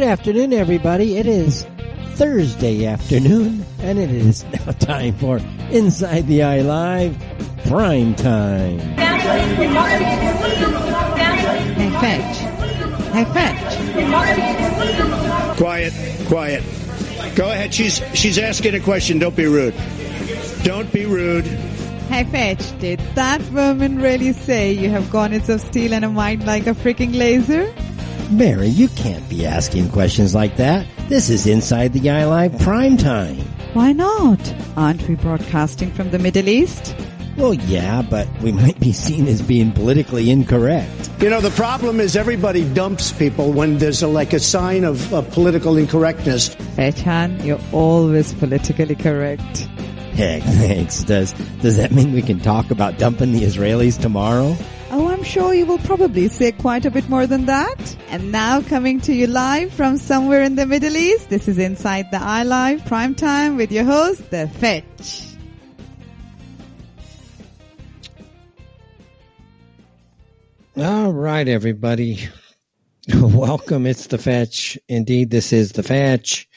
Good afternoon, everybody. It is Thursday afternoon, and it is now time for Inside the Eye Live Prime Time. Hey, Fetch. Hey, Fetch. Quiet, quiet. Go ahead. She's she's asking a question. Don't be rude. Don't be rude. Hey, Fetch. Did that woman really say you have garnets of steel and a mind like a freaking laser? Mary, you can't be asking questions like that. This is Inside the Eye Live Prime Time. Why not? Aren't we broadcasting from the Middle East? Well, yeah, but we might be seen as being politically incorrect. You know, the problem is everybody dumps people when there's a, like a sign of uh, political incorrectness. Fetchan, you're always politically correct. Heck, thanks. Does does that mean we can talk about dumping the Israelis tomorrow? I'm sure you will probably say quite a bit more than that. And now coming to you live from somewhere in the Middle East, this is Inside the Eye Live Prime Time with your host, The Fetch. All right, everybody. Welcome. It's the Fetch. Indeed, this is the Fetch.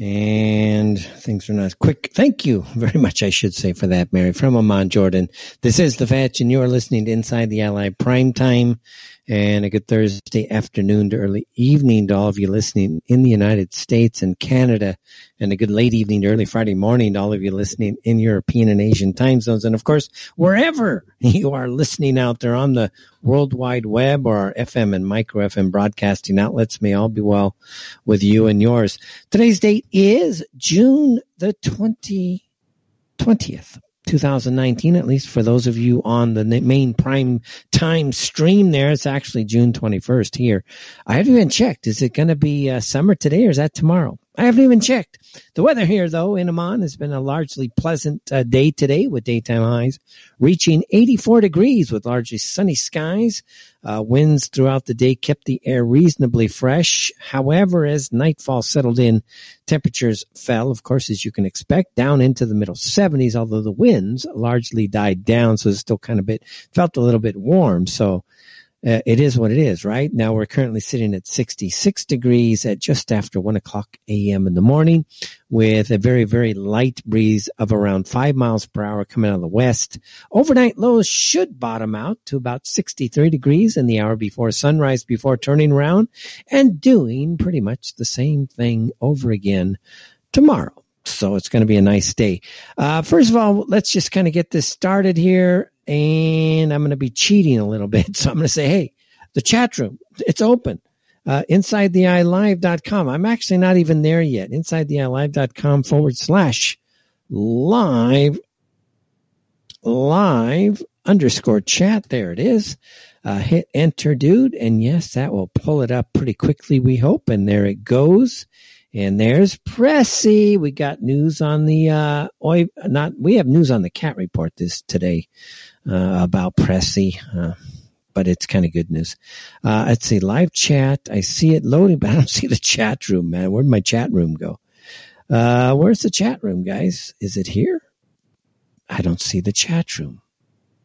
And things are not quick. Thank you very much, I should say, for that, Mary, from Amman, Jordan. This is the Fetch, and you are listening to Inside the Eye Live Prime Time. And a good Thursday afternoon to early evening to all of you listening in the United States and Canada. And a good late evening to early Friday morning to all of you listening in European and Asian time zones. And of course, wherever you are listening out there on the World Wide Web or our FM and micro FM broadcasting outlets, may all be well with you and yours. Today's date is June the 20, 20th. 2019, at least for those of you on the main prime time stream there. It's actually June 21st here. I haven't even checked. Is it going to be uh, summer today or is that tomorrow? I haven't even checked. The weather here, though, in Amman has been a largely pleasant uh, day today with daytime highs reaching 84 degrees with largely sunny skies. Uh, winds throughout the day kept the air reasonably fresh. However, as nightfall settled in, temperatures fell, of course, as you can expect, down into the middle 70s, although the winds largely died down, so it's still kind of bit, felt a little bit warm. So, uh, it is what it is, right? Now we're currently sitting at 66 degrees at just after 1 o'clock a.m. in the morning with a very, very light breeze of around 5 miles per hour coming out of the west. Overnight lows should bottom out to about 63 degrees in the hour before sunrise before turning around and doing pretty much the same thing over again tomorrow. So it's going to be a nice day. Uh, first of all, let's just kind of get this started here and I'm going to be cheating a little bit. So I'm going to say, hey, the chat room, it's open. Uh, InsideTheEyeLive.com. I'm actually not even there yet. InsideTheEyeLive.com forward slash live, live underscore chat. There it is. Uh, hit enter, dude. And yes, that will pull it up pretty quickly, we hope. And there it goes. And there's Pressy. We got news on the uh, oi, not we have news on the cat report this today uh, about Pressy, uh, but it's kind of good news. Uh, let's see, live chat. I see it loading, but I don't see the chat room, man. Where'd my chat room go? Uh, where's the chat room, guys? Is it here? I don't see the chat room.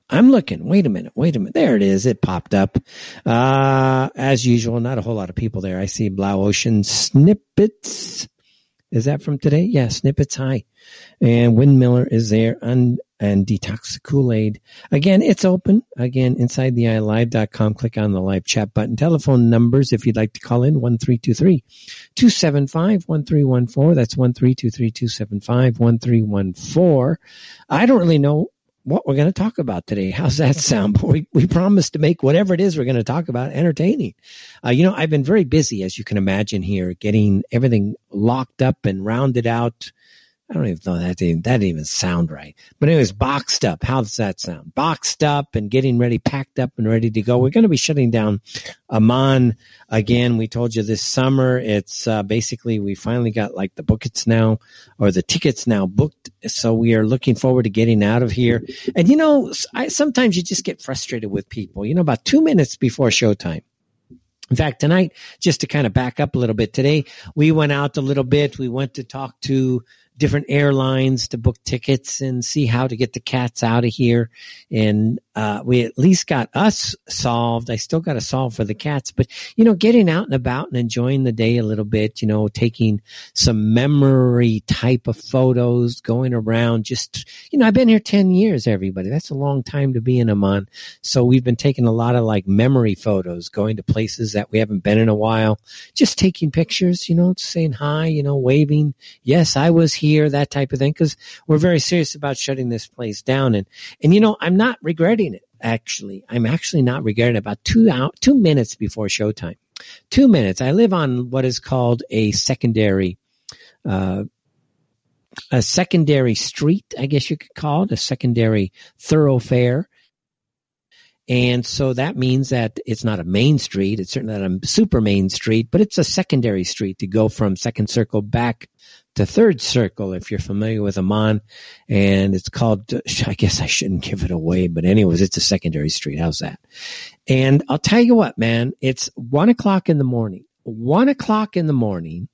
I'm looking. Wait a minute. Wait a minute. There it is. It popped up. Uh, as usual, not a whole lot of people there. I see Blau Ocean snippets. Is that from today? Yeah, snippets. Hi. And Windmiller is there and, and Detox Kool-Aid. Again, it's open. Again, inside the live.com. Click on the live chat button. Telephone numbers if you'd like to call in 1323-275-1314. That's 1323-275-1314. I don't really know what we're going to talk about today. How's that sound? we, we promised to make whatever it is we're going to talk about entertaining. Uh, you know, I've been very busy, as you can imagine here, getting everything locked up and rounded out I don't even know that didn't, that didn't even sound right. But anyways, boxed up. How does that sound? Boxed up and getting ready, packed up and ready to go. We're going to be shutting down Amman again. We told you this summer. It's uh, basically we finally got like the bookets now or the tickets now booked. So we are looking forward to getting out of here. And you know, I, sometimes you just get frustrated with people. You know, about two minutes before showtime. In fact, tonight, just to kind of back up a little bit, today we went out a little bit. We went to talk to different airlines to book tickets and see how to get the cats out of here. And uh, we at least got us solved. I still got to solve for the cats, but you know, getting out and about and enjoying the day a little bit, you know, taking some memory type of photos, going around just, you know, I've been here 10 years, everybody. That's a long time to be in Amman. So we've been taking a lot of like memory photos, going to places that we haven't been in a while, just taking pictures, you know, saying hi, you know, waving. Yes, I was here, that type of thing. Cause we're very serious about shutting this place down. And, and you know, I'm not regretting. Actually, I'm actually not regretting. About two out, two minutes before showtime, two minutes. I live on what is called a secondary, uh, a secondary street, I guess you could call it a secondary thoroughfare. And so that means that it's not a main street. It's certainly not a super main street, but it's a secondary street to go from second circle back to third circle if you're familiar with Amman. And it's called, I guess I shouldn't give it away, but anyways, it's a secondary street. How's that? And I'll tell you what, man, it's one o'clock in the morning, one o'clock in the morning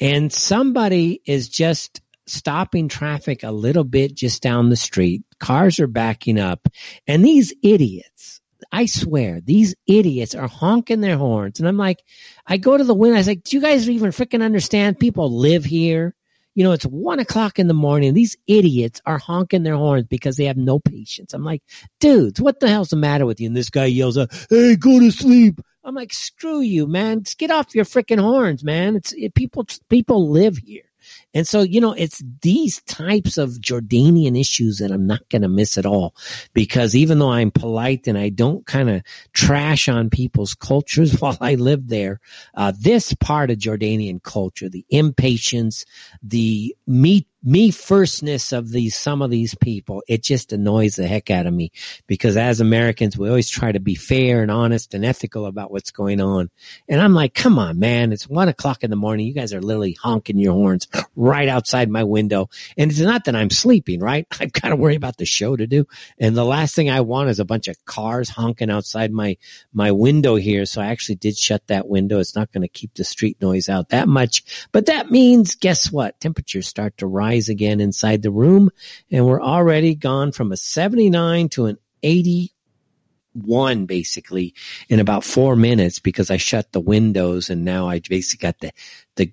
and somebody is just stopping traffic a little bit just down the street. Cars are backing up and these idiots, I swear, these idiots are honking their horns. And I'm like, I go to the window. I was like, do you guys even freaking understand? People live here. You know, it's one o'clock in the morning. These idiots are honking their horns because they have no patience. I'm like, dudes, what the hell's the matter with you? And this guy yells out, Hey, go to sleep. I'm like, screw you, man. Just get off your freaking horns, man. It's it, people, people live here. And so, you know, it's these types of Jordanian issues that I'm not going to miss at all because even though I'm polite and I don't kind of trash on people's cultures while I live there, uh, this part of Jordanian culture, the impatience, the me me firstness of these some of these people it just annoys the heck out of me. Because as americans we always try to be fair and honest and ethical about what's going on. And i'm like come on man. It's one o'clock in the morning. You guys are literally honking your horns right outside my window. And it's not that i'm sleeping right? I've got to worry about the show to do. And the last thing i want is a bunch of cars honking outside my my window here. So i actually did shut that window. It's not going to keep the street noise out that much. But that means guess what? Temperatures start to rise rise again inside the room. And we're already gone from a 79 to an 81 basically in about four minutes because I shut the windows and now I basically got the, the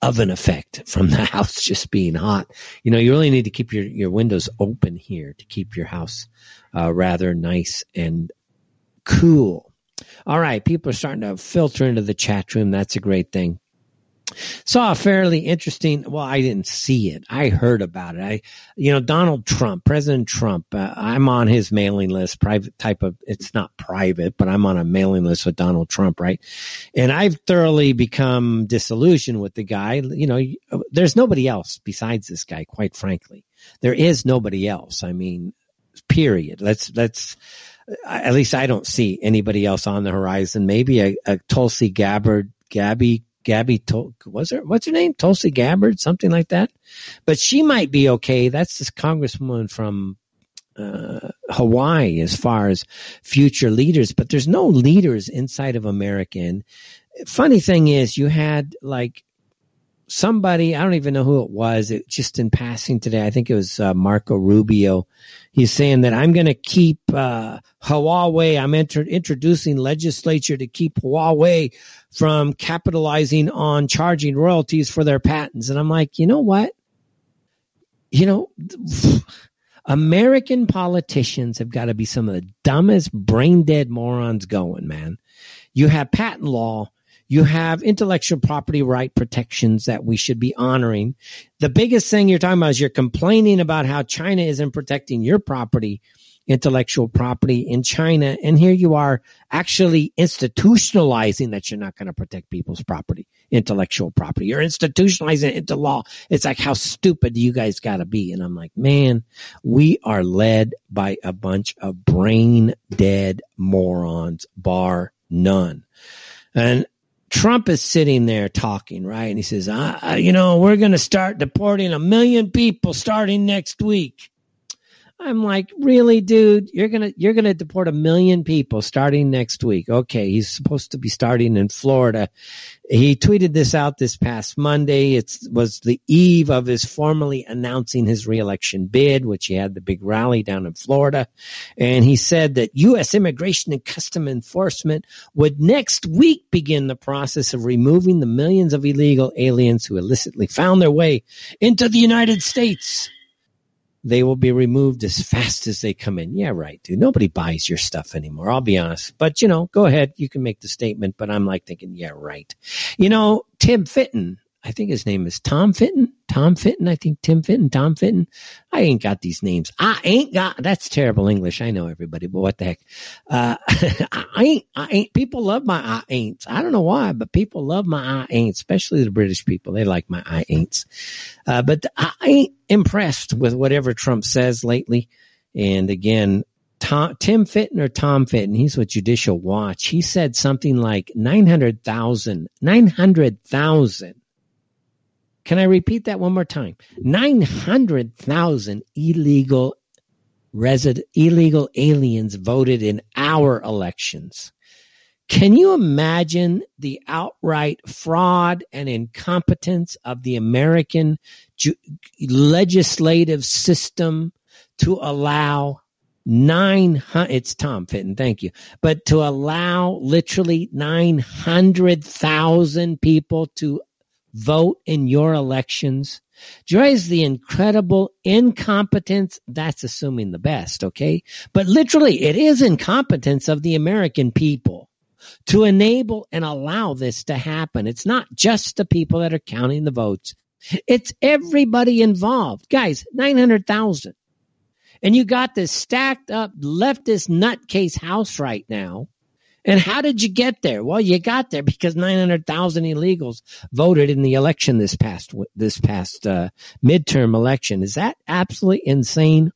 oven effect from the house just being hot. You know, you really need to keep your, your windows open here to keep your house uh, rather nice and cool. All right, people are starting to filter into the chat room. That's a great thing saw a fairly interesting well i didn't see it. I heard about it. I you know donald trump president trump uh, i'm on his mailing list private type of it's not private but i'm on a mailing list with donald trump right? And i've thoroughly become disillusioned with the guy. You know there's nobody else besides this guy quite frankly. There is nobody else. I mean period. Let's let's at least i don't see anybody else on the horizon. Maybe a, a tulsi gabbard gabby Gabby Tol- was her what's her name Tulsi Gabbard something like that, but she might be okay. That's this congresswoman from uh, Hawaii as far as future leaders, but there's no leaders inside of American. Funny thing is, you had like somebody, I don't even know who it was, it, just in passing today, I think it was uh, Marco Rubio. He's saying that I'm going to keep uh, Huawei, I'm enter- introducing legislature to keep Huawei from capitalizing on charging royalties for their patents. And I'm like, you know what? You know, American politicians have got to be some of the dumbest brain dead morons going, man. You have patent law you have intellectual property right protections that we should be honoring. The biggest thing you're talking about is you're complaining about how China isn't protecting your property, intellectual property in China. And here you are actually institutionalizing that you're not going to protect people's property, intellectual property. You're institutionalizing it into law. It's like, how stupid you guys got to be? And I'm like, man, we are led by a bunch of brain dead morons, bar none. And Trump is sitting there talking, right? And he says, you know, we're going to start deporting a million people starting next week. I'm like, really, dude? You're gonna you're gonna deport a million people starting next week. Okay, he's supposed to be starting in Florida. He tweeted this out this past Monday. It was the eve of his formally announcing his reelection bid, which he had the big rally down in Florida. And he said that U.S. Immigration and Custom Enforcement would next week begin the process of removing the millions of illegal aliens who illicitly found their way into the United States they will be removed as fast as they come in. Yeah, right, dude. Nobody buys your stuff anymore. I'll be honest. But you know, go ahead. You can make the statement, but I'm like thinking, yeah, right. You know, Tim Fitton, I think his name is Tom Fitton. Tom Fitton. I think Tim Fitton, Tom Fitton. I ain't got these names. I ain't got, that's terrible English. I know everybody, but what the heck? Uh, I ain't, I ain't, people love my I ain'ts. I don't know why, but people love my I ain't, especially the British people. They like my I ain'ts. Uh, but I ain't impressed with whatever Trump says lately. And again, Tom, Tim Fitton or Tom Fitton, he's with Judicial Watch. He said something like 900,000, 900,000 can I repeat that one more time? 900,000 illegal illegal aliens voted in our elections. Can you imagine the outright fraud and incompetence of the American ju- legislative system to allow nine it's Tom Fitton, thank you. But to allow literally 900,000 people to vote in your elections. Joys the incredible incompetence. That's assuming the best, okay? But literally, it is incompetence of the American people to enable and allow this to happen. It's not just the people that are counting the votes. It's everybody involved. Guys, 900,000. And you got this stacked up leftist nutcase house right now and how did you get there? Well, you got there because 900,000 illegals voted in the election this past this past uh, midterm election. Is that absolutely insane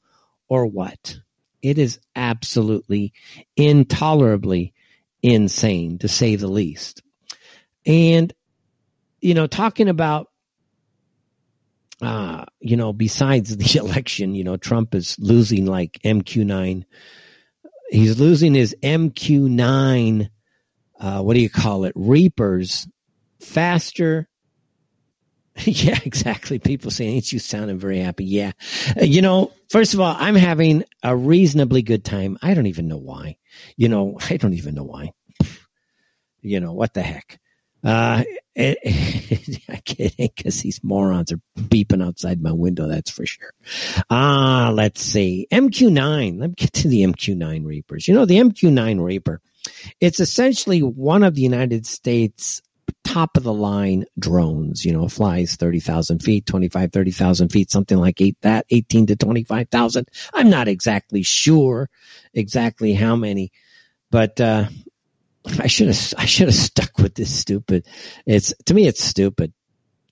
or what? It is absolutely intolerably insane to say the least. And you know, talking about uh, you know, besides the election, you know, Trump is losing like MQ9 he's losing his MQ9, uh, what do you call it? Reapers faster. yeah, exactly. People say, ain't you sounding very happy? Yeah. Uh, you know, first of all, I'm having a reasonably good time. I don't even know why. You know, I don't even know why. You know, what the heck? Uh, it, it, I kidding because these morons are beeping outside my window. That's for sure. Ah, let's see. MQ9. Let me get to the MQ9 Reapers. You know, the MQ9 Reaper, it's essentially one of the United States top of the line drones, you know, it flies 30,000 feet, 25, 30,000 feet, something like eight, that 18 to 25,000. I'm not exactly sure exactly how many, but, uh, I should have I should have stuck with this stupid. It's to me it's stupid.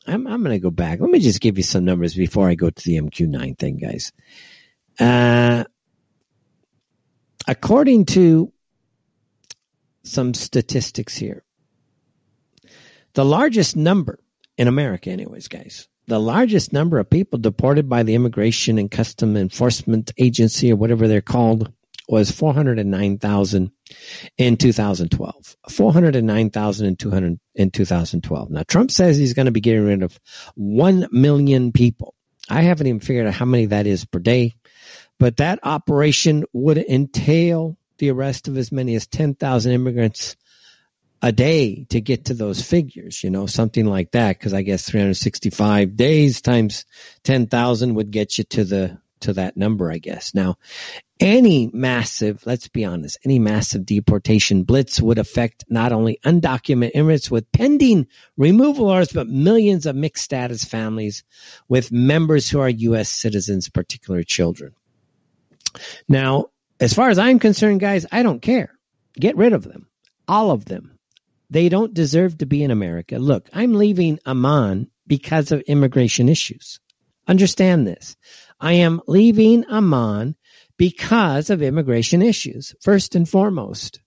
I'm I'm gonna go back. Let me just give you some numbers before I go to the MQ9 thing, guys. Uh, according to some statistics here, the largest number in America, anyways, guys, the largest number of people deported by the Immigration and Custom Enforcement Agency or whatever they're called was 409,000 in 2012. 409,200 in 2012. Now Trump says he's going to be getting rid of 1 million people. I haven't even figured out how many that is per day, but that operation would entail the arrest of as many as 10,000 immigrants a day to get to those figures, you know, something like that. Cause I guess 365 days times 10,000 would get you to the to that number, I guess. Now, any massive, let's be honest, any massive deportation blitz would affect not only undocumented immigrants with pending removal orders, but millions of mixed status families with members who are U.S. citizens, particularly children. Now, as far as I'm concerned, guys, I don't care. Get rid of them. All of them. They don't deserve to be in America. Look, I'm leaving Amman because of immigration issues. Understand this. I am leaving Amman because of immigration issues, first and foremost.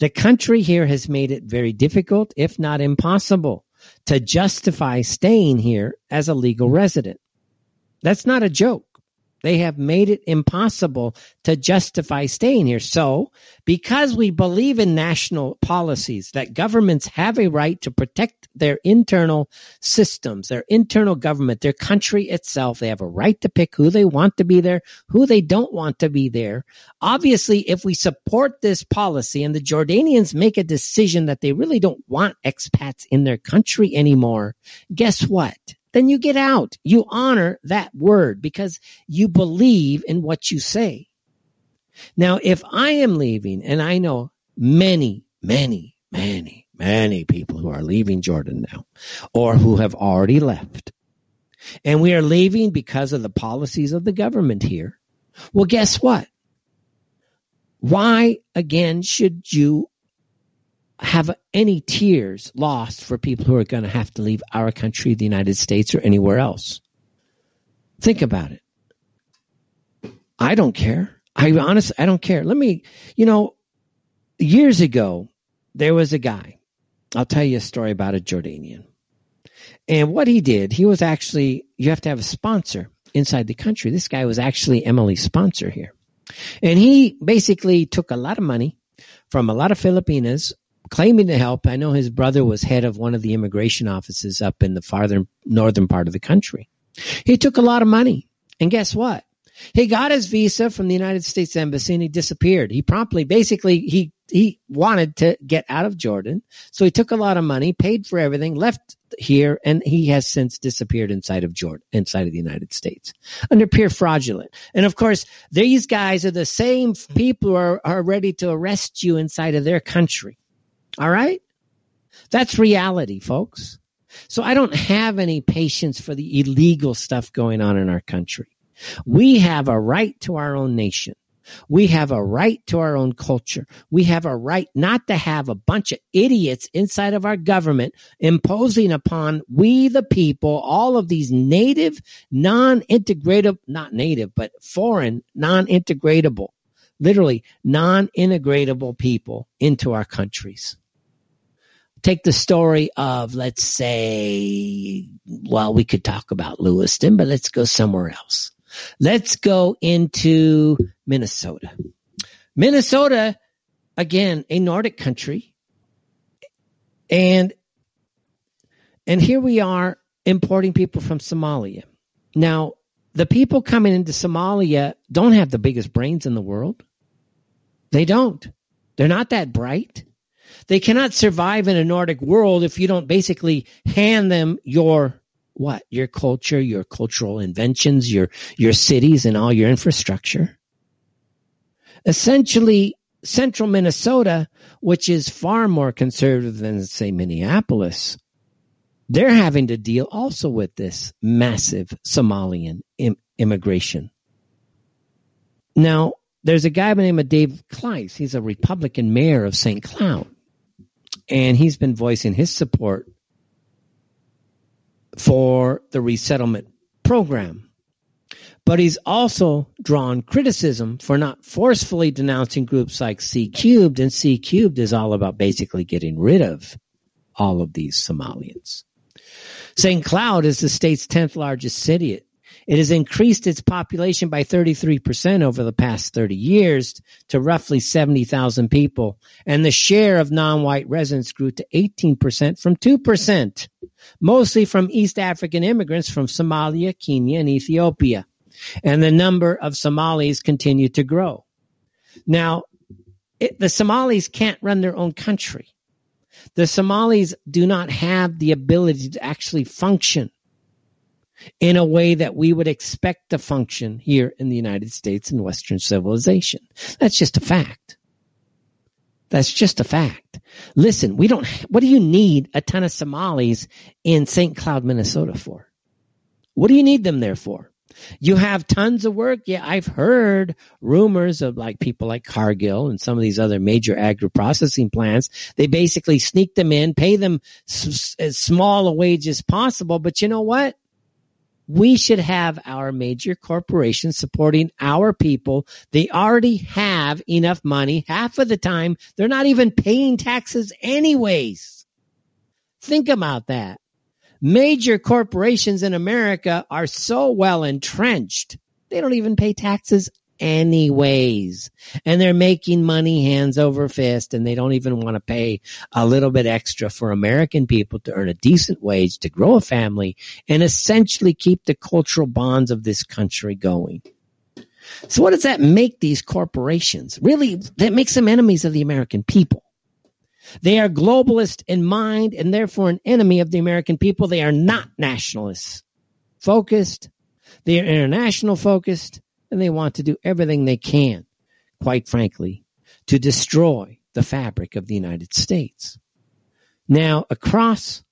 The country here has made it very difficult, if not impossible, to justify staying here as a legal resident. That's not a joke. They have made it impossible to justify staying here. So, because we believe in national policies that governments have a right to protect their internal systems, their internal government, their country itself, they have a right to pick who they want to be there, who they don't want to be there. Obviously, if we support this policy and the Jordanians make a decision that they really don't want expats in their country anymore, guess what? Then you get out. You honor that word because you believe in what you say. Now, if I am leaving, and I know many, many, many, many people who are leaving Jordan now, or who have already left, and we are leaving because of the policies of the government here, well, guess what? Why again should you have any tears lost for people who are going to have to leave our country, the United States, or anywhere else. Think about it. I don't care. I honestly, I don't care. Let me, you know, years ago, there was a guy. I'll tell you a story about a Jordanian. And what he did, he was actually, you have to have a sponsor inside the country. This guy was actually Emily's sponsor here. And he basically took a lot of money from a lot of Filipinas claiming to help. I know his brother was head of one of the immigration offices up in the farther northern part of the country. He took a lot of money. And guess what? He got his visa from the United States Embassy and he disappeared. He promptly, basically, he, he wanted to get out of Jordan. So he took a lot of money, paid for everything, left here, and he has since disappeared inside of Jordan, inside of the United States under pure fraudulent. And of course, these guys are the same people who are, are ready to arrest you inside of their country. All right? That's reality, folks. So I don't have any patience for the illegal stuff going on in our country. We have a right to our own nation. We have a right to our own culture. We have a right not to have a bunch of idiots inside of our government imposing upon we the people all of these native, non-integrative, not native, but foreign, non-integratable, literally non-integratable people into our countries take the story of, let's say, well, we could talk about Lewiston, but let's go somewhere else. Let's go into Minnesota. Minnesota, again, a Nordic country. And, and here we are importing people from Somalia. Now, the people coming into Somalia don't have the biggest brains in the world. They don't. They're not that bright. They cannot survive in a Nordic world if you don't basically hand them your what? Your culture, your cultural inventions, your your cities and all your infrastructure. Essentially, central Minnesota, which is far more conservative than say Minneapolis, they're having to deal also with this massive Somalian Im- immigration. Now, there's a guy by the name of Dave Kleis. He's a Republican mayor of St. Cloud and he's been voicing his support for the resettlement program. But he's also drawn criticism for not forcefully denouncing groups like C cubed, and C cubed is all about basically getting rid of all of these Somalians. St. Cloud is the state's 10th largest city. It has increased its population by 33% over the past 30 years to roughly 70,000 people, and the share of non-white residents grew to 18% from 2%, mostly from East African immigrants from Somalia, Kenya, and Ethiopia. And the number of Somalis continued to grow. Now, it, the Somalis can't run their own country. The Somalis do not have the ability to actually function in a way that we would expect to function here in the United States and Western civilization. That's just a fact. That's just a fact. Listen, we don't, what do you need a ton of Somalis in St. Cloud, Minnesota for? What do you need them there for? You have tons of work. Yeah, I've heard rumors of like people like Cargill and some of these other major agri processing plants. They basically sneak them in, pay them s- as small a wage as possible. But you know what? We should have our major corporations supporting our people. They already have enough money. Half of the time, they're not even paying taxes anyways. Think about that. Major corporations in America are so well entrenched. They don't even pay taxes anyways. And they're making money hands over fist and they don't even want to pay a little bit extra for American people to earn a decent wage, to grow a family and essentially keep the cultural bonds of this country going. So what does that make these corporations? Really, that makes them enemies of the American people. They are globalist in mind and therefore an enemy of the American people. They are not nationalists focused. They are international focused and they want to do everything they can, quite frankly, to destroy the fabric of the United States. Now, across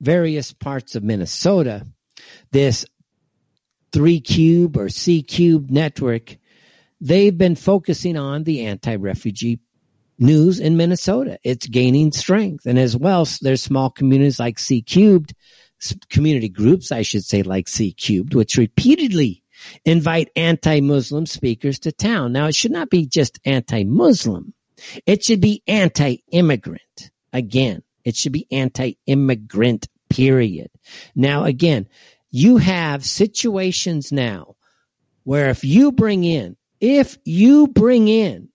various parts of Minnesota, this three cube or C cube network, they've been focusing on the anti-refugee news in Minnesota. It's gaining strength. And as well, there's small communities like C cubed, community groups, I should say, like C cubed, which repeatedly invite anti-Muslim speakers to town. Now, it should not be just anti-Muslim. It should be anti-immigrant. Again, it should be anti-immigrant, period. Now, again, you have situations now where if you bring in, if you bring in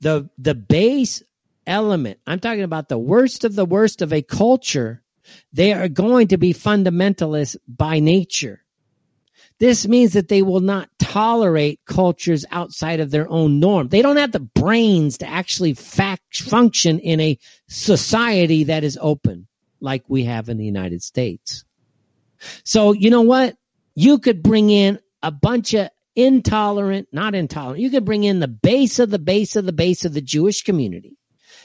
the, the base element, I'm talking about the worst of the worst of a culture, they are going to be fundamentalists by nature. This means that they will not tolerate cultures outside of their own norm. They don't have the brains to actually fact, function in a society that is open like we have in the United States. So, you know what? You could bring in a bunch of intolerant, not intolerant, you could bring in the base of the base of the base of the Jewish community,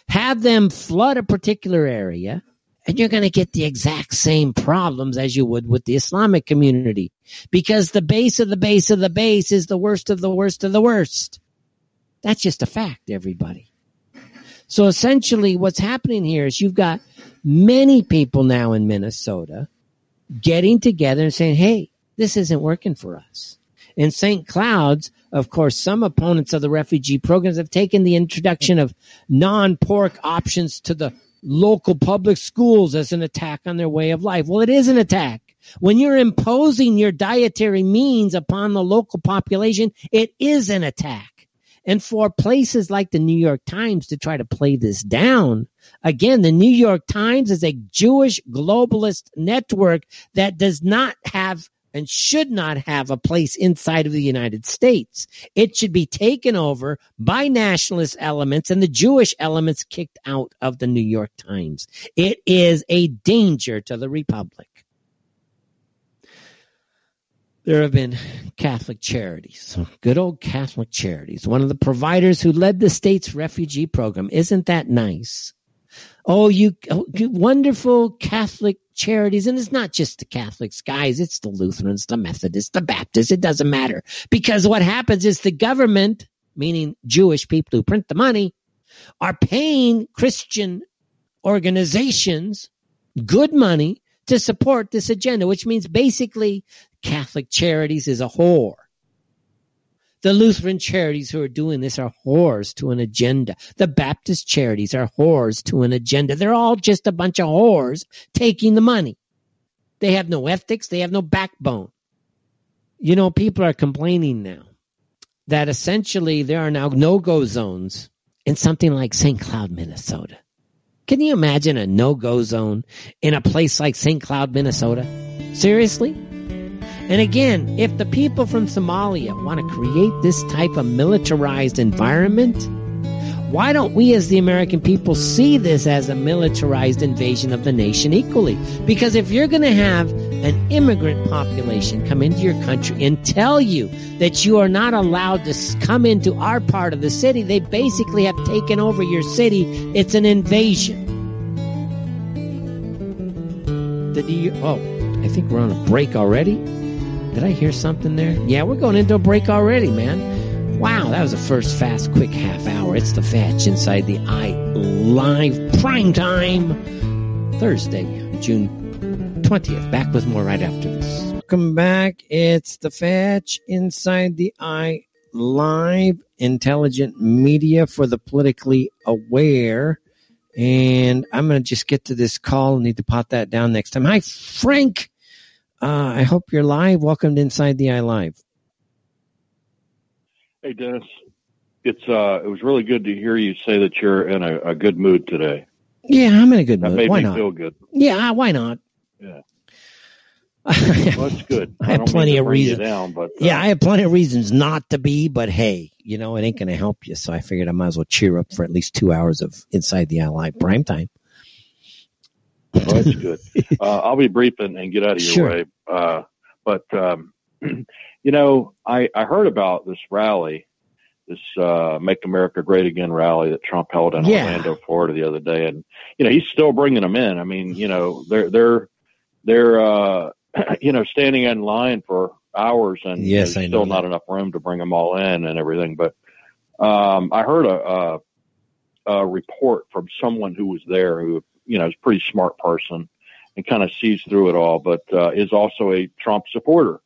have them flood a particular area, and you're going to get the exact same problems as you would with the Islamic community because the base of the base of the base is the worst of the worst of the worst. That's just a fact, everybody. So essentially what's happening here is you've got many people now in Minnesota getting together and saying, Hey, this isn't working for us. In St. Cloud's, of course, some opponents of the refugee programs have taken the introduction of non-pork options to the local public schools as an attack on their way of life. Well, it is an attack. When you're imposing your dietary means upon the local population, it is an attack. And for places like the New York Times to try to play this down, again, the New York Times is a Jewish globalist network that does not have and should not have a place inside of the United States. It should be taken over by nationalist elements and the Jewish elements kicked out of the New York Times. It is a danger to the Republic. There have been Catholic charities, good old Catholic charities. One of the providers who led the state's refugee program. Isn't that nice? Oh, you, oh, you wonderful Catholic charities. And it's not just the Catholics, guys. It's the Lutherans, the Methodists, the Baptists. It doesn't matter because what happens is the government, meaning Jewish people who print the money, are paying Christian organizations good money to support this agenda, which means basically Catholic charities is a whore. The Lutheran charities who are doing this are whores to an agenda. The Baptist charities are whores to an agenda. They're all just a bunch of whores taking the money. They have no ethics. They have no backbone. You know, people are complaining now that essentially there are now no-go zones in something like St. Cloud, Minnesota. Can you imagine a no-go zone in a place like St. Cloud, Minnesota? Seriously? And again, if the people from Somalia want to create this type of militarized environment, why don't we as the American people see this as a militarized invasion of the nation equally? Because if you're going to have an immigrant population come into your country and tell you that you are not allowed to come into our part of the city, they basically have taken over your city. It's an invasion. The, oh, I think we're on a break already. Did I hear something there? Yeah, we're going into a break already, man. Wow, that was the first fast, quick half hour. It's the Fetch inside the Eye Live Prime Time Thursday, June 20th. Back with more right after this. Welcome back. It's the Fetch inside the Eye Live Intelligent Media for the politically aware. And I'm going to just get to this call. I need to pot that down next time. Hi, Frank. Uh, I hope you're live. Welcome to Inside the Eye Live. Hey, Dennis. It's uh, it was really good to hear you say that you're in a, a good mood today. Yeah, I'm in a good That mood. made Why me not? feel good. Yeah, why not? Yeah. yeah, Well, that's good. I have plenty of reasons. down, but uh, I have plenty of reasons not to be, but hey, you know, it ain't going to help you. So I figured I might as well cheer up for at least two hours of Inside the Eye Live prime time. Well, that's good. Uh, I'll be brief and, and get out of your Sure. way. Uh, but um, you know, I I heard about this rally, this uh, "Make America Great Again" rally that Trump held in Yeah. Orlando, Florida, the other day, and you know he's still bringing them in. I mean, you know, they're they're they're uh, you know standing in line for hours, and Yes, there's I know still not enough room to bring them all in and everything. But um, I heard a, a a report from someone who was there, who you know is a pretty smart person and kind of sees through it all, but uh, is also a Trump supporter.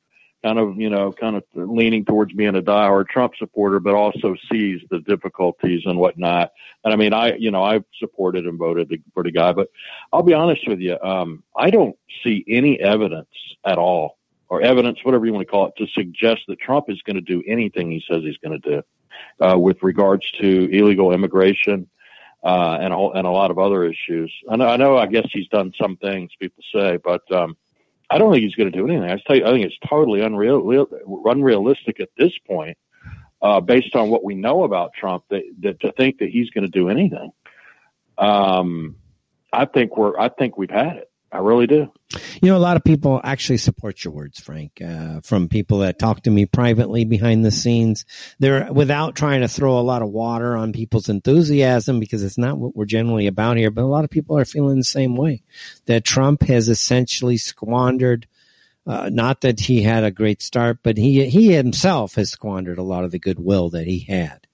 Kind of, you know, kind of leaning towards being a diehard Trump supporter, but also sees the difficulties and whatnot. And I mean, I, you know, I've supported and voted for the guy, but I'll be honest with you, um, I don't see any evidence at all, or evidence, whatever you want to call it, to suggest that Trump is going to do anything he says he's going to do uh, with regards to illegal immigration uh, and a, and a lot of other issues. I know, I know. I guess he's done some things people say, but um, I don't think he's going to do anything. I tell you, I think it's totally unreal, unrealistic at this point, uh, based on what we know about Trump, that, that to think that he's going to do anything. Um, I think we're. I think we've had it. I really do. You know, a lot of people actually support your words, Frank, uh, from people that talk to me privately behind the scenes. They're without trying to throw a lot of water on people's enthusiasm because it's not what we're generally about here. But a lot of people are feeling the same way that Trump has essentially squandered. Uh, not that he had a great start, but he he himself has squandered a lot of the goodwill that he had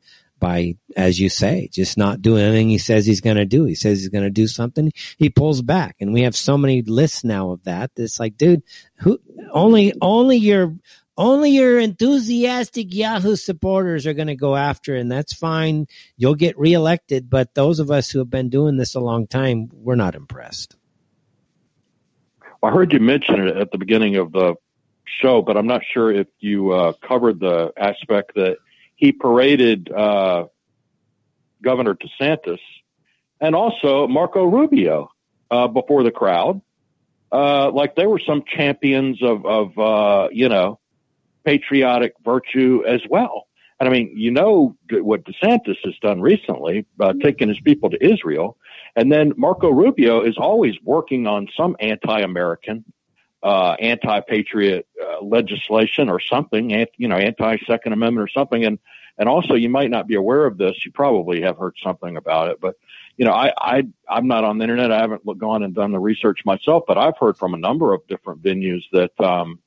by, as you say, just not doing anything he says he's going to do. He says he's going to do something, he pulls back, and we have so many lists now of that. It's like, dude, who only only your only your enthusiastic Yahoo supporters are going to go after, and that's fine. You'll get reelected, but those of us who have been doing this a long time, we're not impressed. I heard you mention it at the beginning of the show, but I'm not sure if you uh, covered the aspect that he paraded uh, Governor DeSantis and also Marco Rubio uh, before the crowd, uh, like they were some champions of, of uh, you know, patriotic virtue as well. And I mean, you know what DeSantis has done recently, uh, taking his people to Israel. And then Marco Rubio is always working on some anti-American, uh, anti-patriot uh, legislation or something, ant, you know, anti-Second Amendment or something. And and also, you might not be aware of this. You probably have heard something about it, but you know, I, I I'm not on the internet. I haven't gone and done the research myself, but I've heard from a number of different venues that um,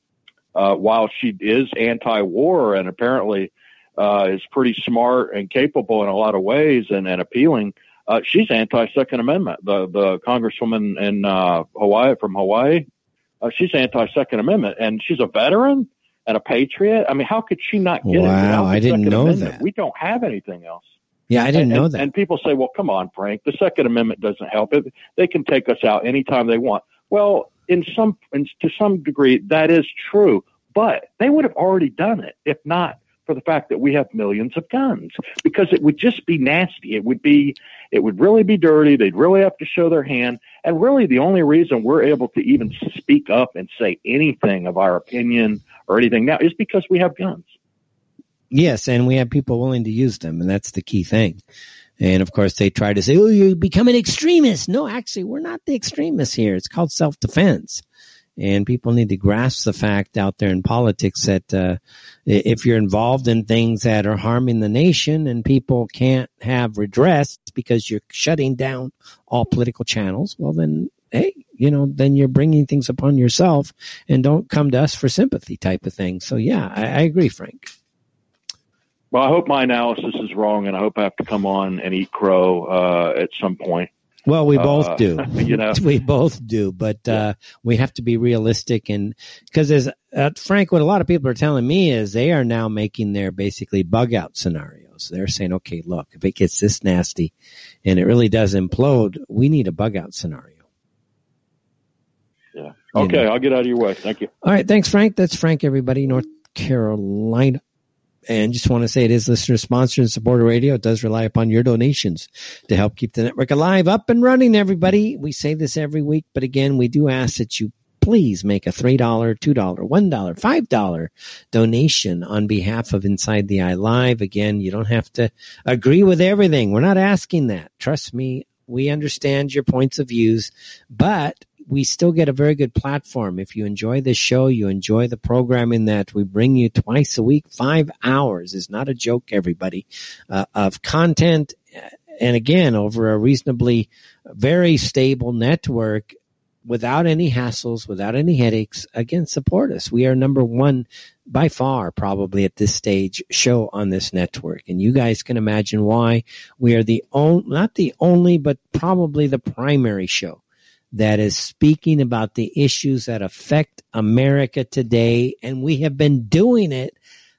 uh, while she is anti-war and apparently uh, is pretty smart and capable in a lot of ways and, and appealing, uh, she's anti-Second Amendment. The the congresswoman in uh, Hawaii from Hawaii, uh, she's anti-Second Amendment, and she's a veteran and a patriot. I mean, how could she not get it? Wow, without I didn't Second know Amendment? that. We don't have anything else. Yeah, I didn't and, know that. And people say, well, come on, Frank, the Second Amendment doesn't help. It, they can take us out anytime they want. Well, in some, in, to some degree, that is true, but they would have already done it if not for the fact that we have millions of guns because it would just be nasty. It would be, it would really be dirty. They'd really have to show their hand. And really the only reason we're able to even speak up and say anything of our opinion or anything now is because we have guns. Yes, and we have people willing to use them, and that's the key thing. And of course, they try to say, "Oh, you become an extremist." No, actually, we're not the extremists here. It's called self-defense, and people need to grasp the fact out there in politics that uh, if you're involved in things that are harming the nation and people can't have redress because you're shutting down all political channels, well, then hey, you know, then you're bringing things upon yourself, and don't come to us for sympathy, type of thing. So, yeah, I, I agree, Frank. Well, I hope my analysis is wrong, and I hope I have to come on and eat crow uh, at some point. Well, we Uh, both do. you know. we both do, but uh, we have to be realistic, and because as uh, Frank, what a lot of people are telling me is they are now making their basically bug out scenarios. They're saying, okay, look, if it gets this nasty, and it really does implode, we need a bug out scenario. Yeah. You Okay, know. I'll get out of your way. Thank you. All right, thanks, Frank. That's Frank, everybody, North Carolina. And just want to say it is listener sponsored and supporter radio. It does rely upon your donations to help keep the network alive, up and running, everybody. We say this every week, but again, we do ask that you please make a $3, $2, $1, $5 donation on behalf of Inside the Eye Live. Again, you don't have to agree with everything. We're not asking that. Trust me, we understand your points of views, but we still get a very good platform. If you enjoy the show, you enjoy the programming that we bring you twice a week, five hours is not a joke, everybody, uh, of content. And again, over a reasonably very stable network without any hassles, without any headaches, again, support us. We are number one by far, probably at this stage, show on this network. And you guys can imagine why we are the only, not the only, but probably the primary show that is speaking about the issues that affect America today. And we have been doing it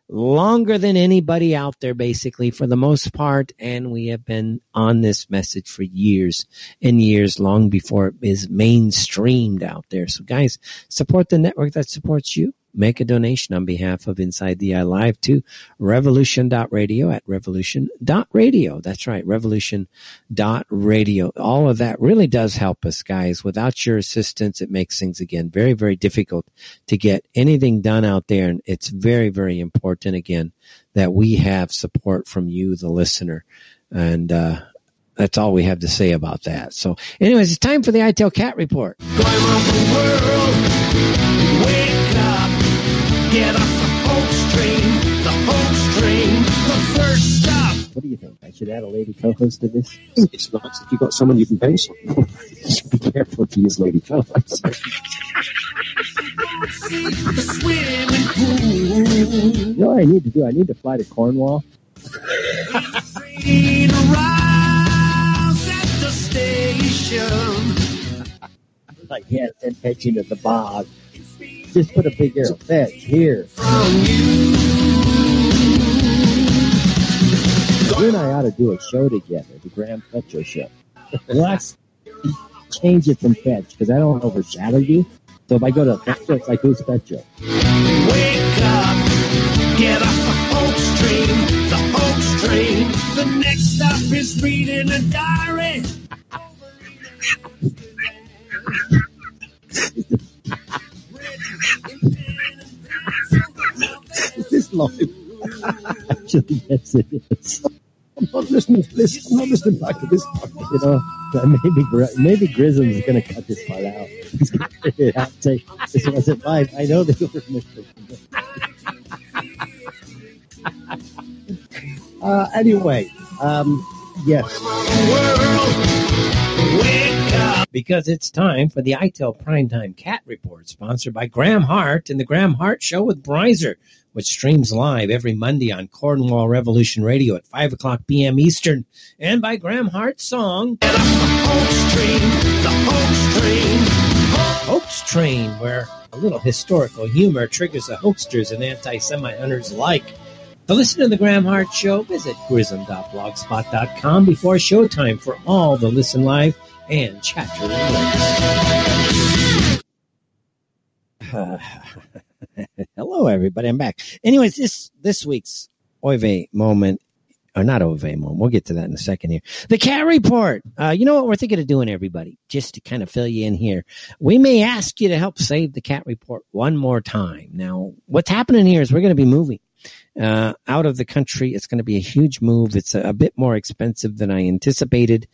longer than anybody out there, basically, for the most part. And we have been on this message for years and years, long before it is mainstreamed out there. So, guys, support the network that supports you make a donation on behalf of Inside the Eye Live to revolution.radio at revolution.radio. That's right, revolution.radio. All of that really does help us, guys. Without your assistance, it makes things again very, very difficult to get anything done out there. And it's very, very important again that we have support from you, the listener. And, uh, that's all we have to say about that. So anyways, it's time for the ITEL Cat Report. Get off the hoax train, the hoax train, the first stop. What do you think? I should add a lady co-host to this? It's nice if you've got someone you can bounce on. Be careful to use lady co-host. you know what I need to do? I need to fly to Cornwall. like, yes, and pitching at the bog. Just put a big arrow. Fetch here. You and I ought to do a show together, the Graham Fetcher show. Let's change it from Fetch because I don't overshadow you. So if I go to Fetcher, it's like who's Fetcher? Wake up, get off the hoax train, the hoax train. The next stop is reading a diary. is this live? Actually, yes, it is. I'm not listening to this. I'm not listening back to this part. You know, maybe maybe Grisham's going to cut this part out. He's going to cut it out say, this wasn't mine. I know they were missed uh, anyway, um, yes. Because it's time for the ITEL Primetime Cat Report, sponsored by Graham Hart and the Graham Hart Show with Bryzer, which streams live every Monday on Cornwall Revolution Radio at 5 o'clock p.m. Eastern, and by Graham Hart's song, Hoax Train, the Hoax Train. Hoax Train, where a little historical humor triggers the hoaxsters and anti-Semite hunters alike. To listen to the Graham Hart Show, visit grism.blogspot.com before showtime for all the Listen Live and chatter uh, hello, everybody. I'm back. Anyways, this this week's Oy vey moment, or not Oy vey moment. We'll get to that in a second here. The cat report. Uh, you know what we're thinking of doing, everybody, just to kind of fill you in here. We may ask you to help save the cat report one more time. Now, what's happening here is we're going to be moving uh, out of the country. It's going to be a huge move. It's a, a, bit more expensive than I anticipated,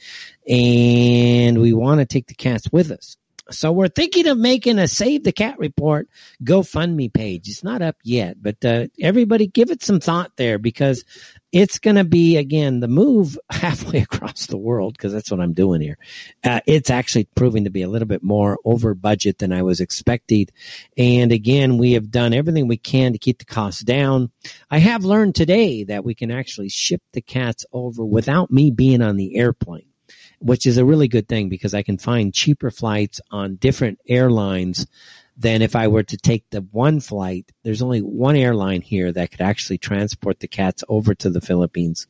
and we want to take the cats with us. So we're thinking of making a Save the Cat Report GoFundMe page. It's not up yet, but uh, everybody give it some thought there because it's going to be again the move halfway across the world because that's what I'm doing here. Uh, it's actually proving to be a little bit more over budget than I was expecting, and again we have done everything we can to keep the costs down. I have learned today that we can actually ship the cats over without me being on the airplane which is a really good thing because I can find cheaper flights on different airlines than if I were to take the one flight. There's only one airline here that could actually transport the cats over to the Philippines,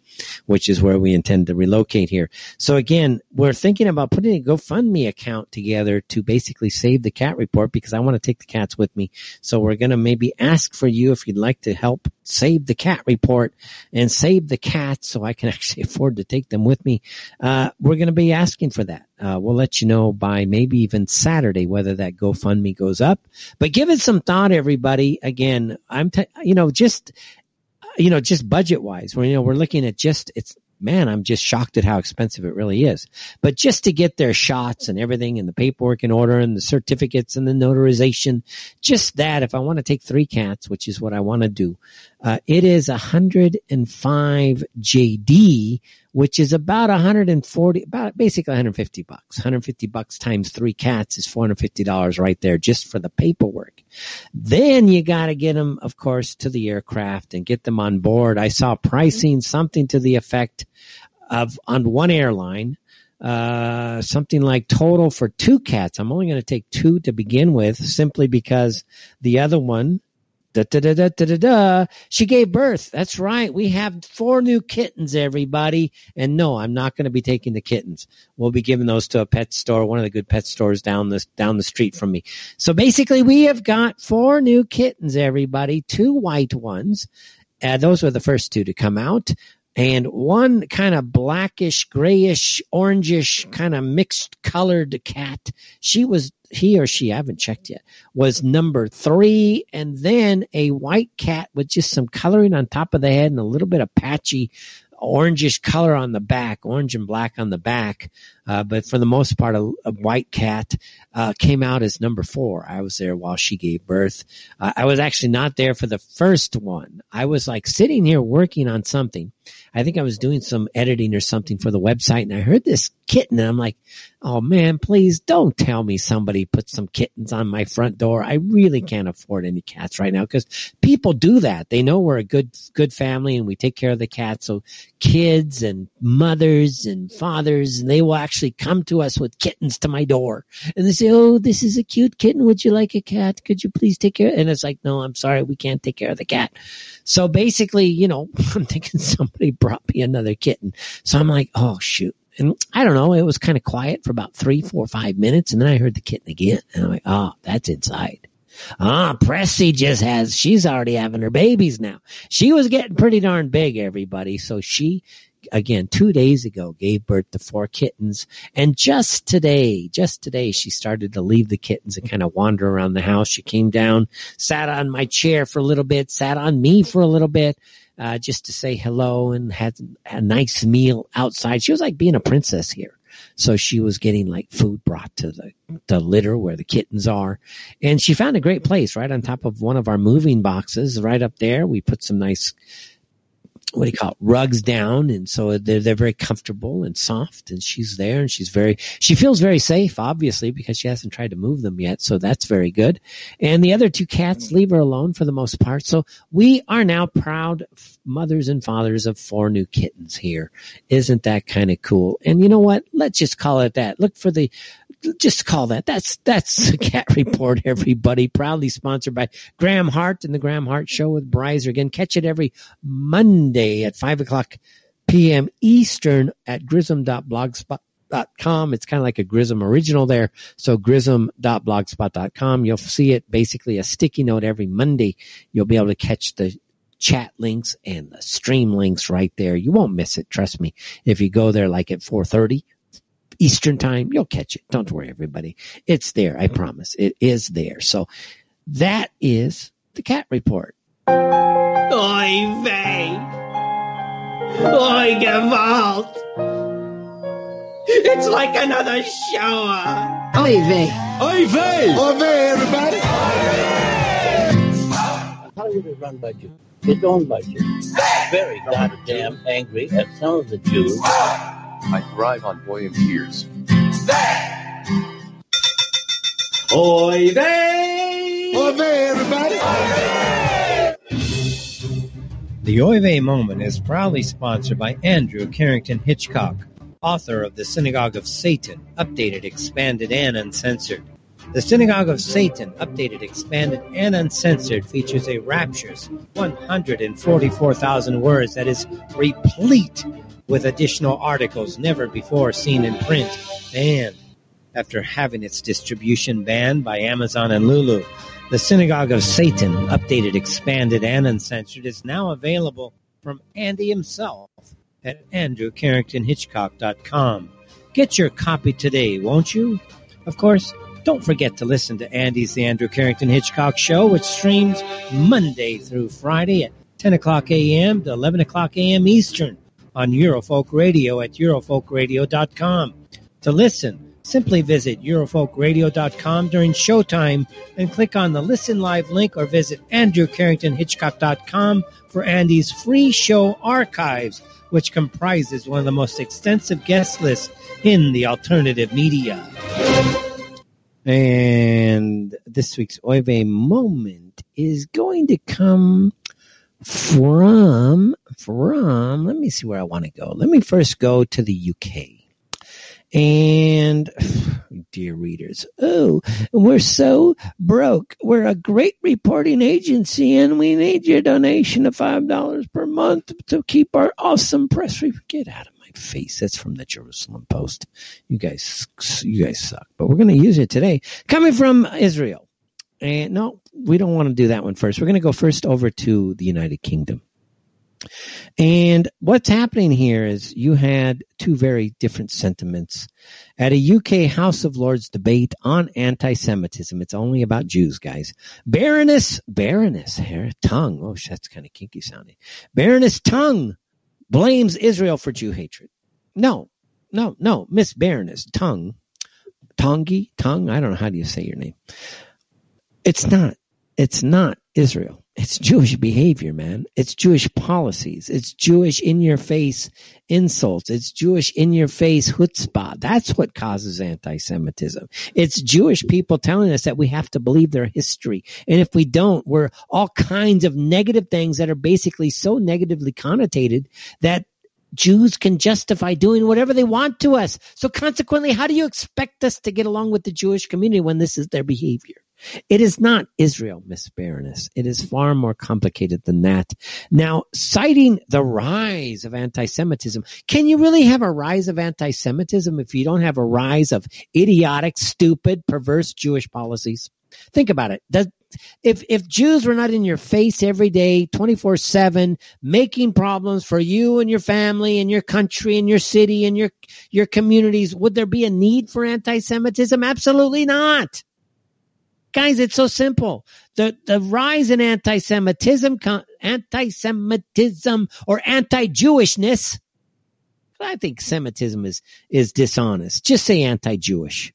which is where we intend to relocate here. So again, we're thinking about putting a GoFundMe account together to basically save the cat report because I want to take the cats with me. So we're going to maybe ask for you if you'd like to help save the cat report and save the cats so I can actually afford to take them with me. Uh, we're going to be asking for that. Uh, we'll let you know by maybe even Saturday whether that GoFundMe goes up. But give it some thought, everybody. Again, I'm, t- you know, just, you know, just budget wise, we're, you know, we're looking at just, it's, man, I'm just shocked at how expensive it really is. But just to get their shots and everything and the paperwork in order and the certificates and the notarization, just that, if I want to take three cats, which is what I want to do, uh, it is 105 JD, which is about 140, about basically 150 bucks. 150 bucks times three cats is $450 right there just for the paperwork. Then you got to get them, of course, to the aircraft and get them on board. I saw pricing something to the effect of on one airline, uh, something like total for two cats. I'm only going to take two to begin with simply because the other one, Da, da, da, da, da, da, da. She gave birth. That's right. We have four new kittens, everybody. And no, I'm not going to be taking the kittens. We'll be giving those to a pet store, one of the good pet stores down the, down the street from me. So basically we have got four new kittens, everybody, two white ones. Uh, those were the first two to come out and one kind of blackish, grayish, orangish, kind of mixed colored cat. She was, he or she, I haven't checked yet, was number three. And then a white cat with just some coloring on top of the head and a little bit of patchy orangish color on the back, orange and black on the back. Uh, but for the most part, a, a white cat uh, came out as number four. I was there while she gave birth. Uh, I was actually not there for the first one. I was like sitting here working on something. I think I was doing some editing or something for the website, and I heard this kitten, and I'm like, "Oh man, please don't tell me somebody put some kittens on my front door. I really can't afford any cats right now because people do that. They know we're a good good family and we take care of the cats. So kids and mothers and fathers, and they will actually come to us with kittens to my door, and they say, "Oh, this is a cute kitten. Would you like a cat? Could you please take care?" And it's like, "No, I'm sorry, we can't take care of the cat." So basically, you know, I'm thinking somebody brought me another kitten. So I'm like, "Oh shoot." And I don't know, it was kind of quiet for about three, four, five minutes, and then I heard the kitten again, and I'm like, "Oh, that's inside." Ah, Pressy just has, she's already having her babies now. She was getting pretty darn big, everybody. So she, again, two days ago gave birth to four kittens. And just today, just today, she started to leave the kittens and kind of wander around the house. She came down, sat on my chair for a little bit, sat on me for a little bit. Uh, just to say hello and had a nice meal outside. She was like being a princess here. So she was getting like food brought to the, the litter where the kittens are. And she found a great place right on top of one of our moving boxes right up there. We put some nice what do you call it, rugs down. And so they're, they're very comfortable and soft and she's there and she's very, she feels very safe, obviously, because she hasn't tried to move them yet. So that's very good. And the other two cats leave her alone for the most part. So we are now proud mothers and fathers of four new kittens here. Isn't that kind of cool? And you know what? Let's just call it that. Look for the, just call that. That's that's the cat report. Everybody proudly sponsored by Graham Hart and the Graham Hart Show with Bryzer. Again, catch it every Monday at five o'clock p.m. Eastern at grism.blogspot.com. It's kind of like a Grism original there. So grism.blogspot.com. You'll see it basically a sticky note every Monday. You'll be able to catch the chat links and the stream links right there. You won't miss it. Trust me. If you go there like at 430 Eastern time, you'll catch it. Don't worry, everybody. It's there. I promise. It is there. So that is the cat report. Oy vey! Oy gewalt! It's like another shower! Oy vey! Oy vey! Oy vey, everybody! Hollywood is run by Jews. It's owned by Jews. Very goddamn angry at some of the Jews. I thrive on boy and tears. Oy vey! Oy vey, everybody! The Oy Vey moment is proudly sponsored by Andrew Carrington Hitchcock, author of The Synagogue of Satan, updated, expanded, and uncensored. The Synagogue of Satan, updated, expanded, and uncensored, features a rapturous 144,000 words that is replete with additional articles never before seen in print. And after having its distribution banned by Amazon and Lulu, the Synagogue of Satan, updated, expanded, and uncensored, is now available from Andy himself at andrewcarringtonhitchcock.com. Get your copy today, won't you? Of course, don't forget to listen to Andy's The Andrew Carrington Hitchcock Show, which streams Monday through Friday at 10 o'clock a.m. to 11 o'clock a.m. Eastern on Eurofolk Radio at eurofolkradio.com. To listen, simply visit eurofolkradio.com during showtime and click on the Listen Live link or visit andrewcarringtonhitchcock.com for Andy's free show archives, which comprises one of the most extensive guest lists in the alternative media. And this week's Oy vey moment is going to come from from let me see where I want to go. Let me first go to the UK. And dear readers, oh, we're so broke. We're a great reporting agency and we need your donation of five dollars per month to keep our awesome press. Get out of face. That's from the Jerusalem Post. You guys you guys suck. But we're gonna use it today. Coming from Israel. And no, we don't want to do that one first. We're going to go first over to the United Kingdom. And what's happening here is you had two very different sentiments at a UK House of Lords debate on anti-Semitism. It's only about Jews, guys. Baroness, Baroness, her tongue. Oh, that's kind of kinky sounding. Baroness Tonge blames Israel for Jew hatred. No, no, no, Miss Baroness Tonge, Tongi, Tongue. I don't know how do you say your name. It's not. It's not Israel. It's Jewish behavior, man. It's Jewish policies. It's Jewish in your face insults. It's Jewish in your face chutzpah. That's what causes anti-Semitism. It's Jewish people telling us that we have to believe their history. And if we don't, we're all kinds of negative things that are basically so negatively connotated that Jews can justify doing whatever they want to us. So consequently, how do you expect us to get along with the Jewish community when this is their behavior? It is not Israel, Miss Baroness. It is far more complicated than that. Now, citing the rise of anti-Semitism, can you really have a rise of anti-Semitism if you don't have a rise of idiotic, stupid, perverse Jewish policies? Think about it. Does, if if Jews were not in your face every day, 24/7, making problems for you and your family and your country and your city and your your communities, would there be a need for anti-Semitism? Absolutely not. Guys, it's so simple. The the rise in anti-Semitism, anti-Semitism or anti-Jewishness. I think Semitism is is dishonest. Just say anti-Jewish.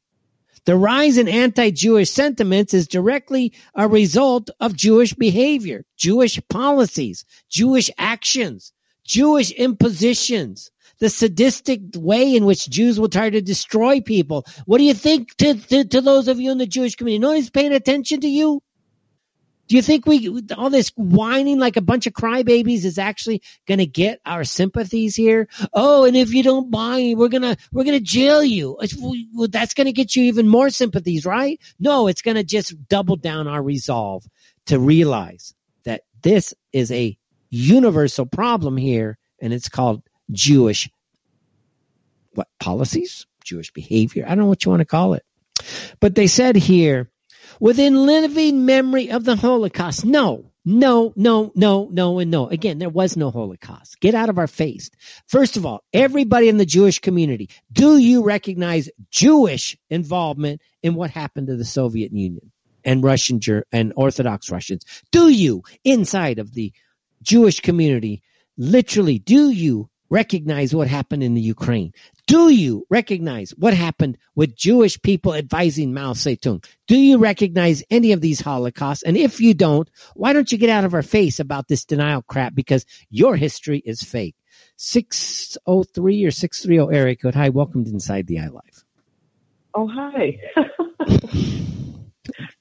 The rise in anti-Jewish sentiments is directly a result of Jewish behavior, Jewish policies, Jewish actions, Jewish impositions the sadistic way in which Jews will try to destroy people. What do you think to, to, to those of you in the Jewish community? Nobody's paying attention to you. Do you think we all this whining like a bunch of crybabies is actually going to get our sympathies here? Oh, and if you don't buy, we're gonna we're gonna jail you. Well, that's going to get you even more sympathies, right? No, it's going to just double down our resolve to realize that this is a universal problem here, and it's called Jewish what policies, Jewish behavior. I don't know what you want to call it. But they said here, within living memory of the Holocaust. No, no, no, no, no, and no. Again, there was no Holocaust. Get out of our face. First of all, everybody in the Jewish community, do you recognize Jewish involvement in what happened to the Soviet Union and Russian and Orthodox Russians? Do you, inside of the Jewish community, literally, do you recognize what happened in the Ukraine? Do you recognize what happened with Jewish people advising Mao Zedong? Do you recognize any of these holocausts? And if you don't, why don't you get out of our face about this denial crap? Because your history is fake. 603 or 630 area code. Hi, welcome to Inside the Eye Live. Oh, hi.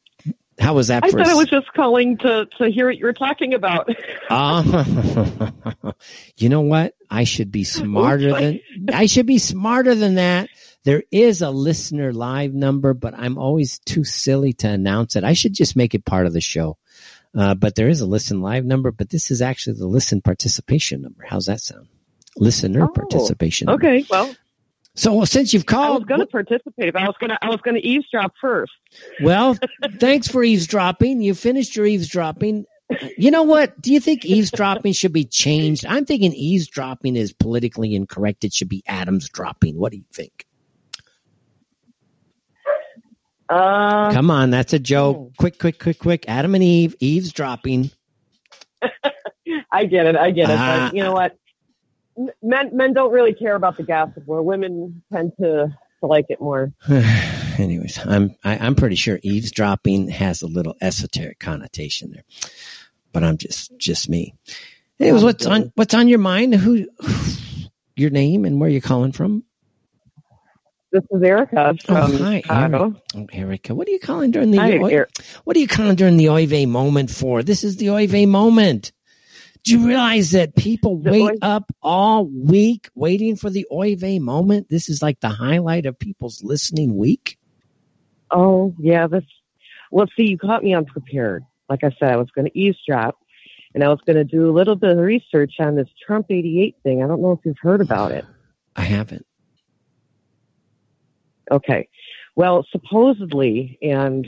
How was that for I thought a I was just calling to to hear what you were talking about. Ah, you know what? I should be smarter than I should be smarter than that. There is a listener live number, but I'm always too silly to announce it. I should just make it part of the show. Uh, but there is a listen live number, but this is actually the listen participation number. How's that sound? Listener Oh, participation. number. Okay, well, So well, since you've called, I was going to participate. I was going to I was going to eavesdrop first. well, thanks for eavesdropping. You finished your eavesdropping. You know what? Do you think eavesdropping should be changed? I'm thinking eavesdropping is politically incorrect. It should be Adams dropping. What do you think? Uh, Come on, that's a joke. Quick, quick, quick, quick. Adam and Eve, eavesdropping. I get it. I get it. Ah. but you know what? Men men don't really care about the gossip, where women tend to, to like it more. Anyways, I'm I, I'm pretty sure eavesdropping has a little esoteric connotation there, but I'm just just me. Anyways, what's on what's on your mind? Who, your name and where you calling from? This is Erica oh, from Oh, hi, Chicago. Oh, Erica, what are you calling during the Hi, Eric. what are you calling during the Oy vey moment for? This is the Oy vey moment. Do you realize that people The wait Oy- up all week waiting for the Oy vey moment? This is like the highlight of people's listening week. Oh yeah, that's well. See, you caught me unprepared. Like I said, I was going to eavesdrop, and I was going to do a little bit of research on this Trump '88 thing. I don't know if you've heard about it. I haven't. Okay. Well, supposedly, and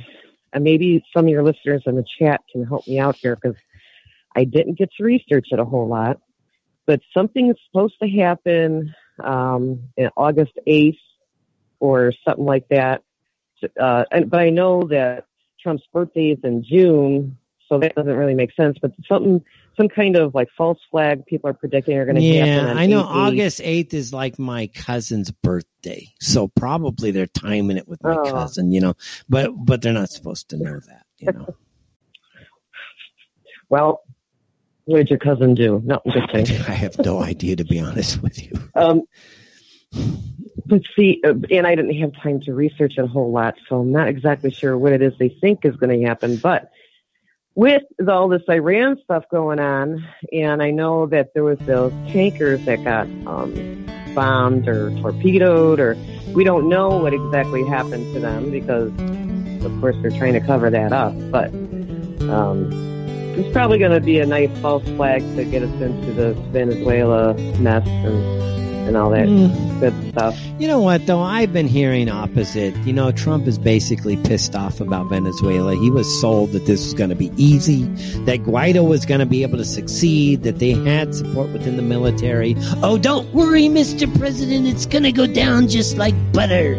and maybe some of your listeners in the chat can help me out here because I didn't get to research it a whole lot. But something is supposed to happen um, in August 8th or something like that. Uh, and, but I know that Trump's birthday is in June, so that doesn't really make sense. But something, some kind of like false flag people are predicting are going to happen. Yeah, I know 8/8. August 8th is like my cousin's birthday. So probably they're timing it with my Oh. cousin, you know. But but they're not supposed to know that, you know. Well, what did your cousin do? No, I'm just. I have no idea to be honest with you. Um, but see, uh, and I didn't have time to research it a whole lot, so I'm not exactly sure what it is they think is going to happen. But with all this Iran stuff going on, and I know that there was those tankers that got um, bombed or torpedoed, or we don't know what exactly happened to them because, of course, they're trying to cover that up. But um, it's probably going to be a nice false flag to get us into the Venezuela mess and and all that Mm. good stuff. You know what though? I've been hearing opposite. You know, Trump is basically pissed off about Venezuela. He was sold that this was going to be easy, that Guaido was going to be able to succeed, that they had support within the military. Oh, don't worry, Mr. President, it's going to go down just like butter.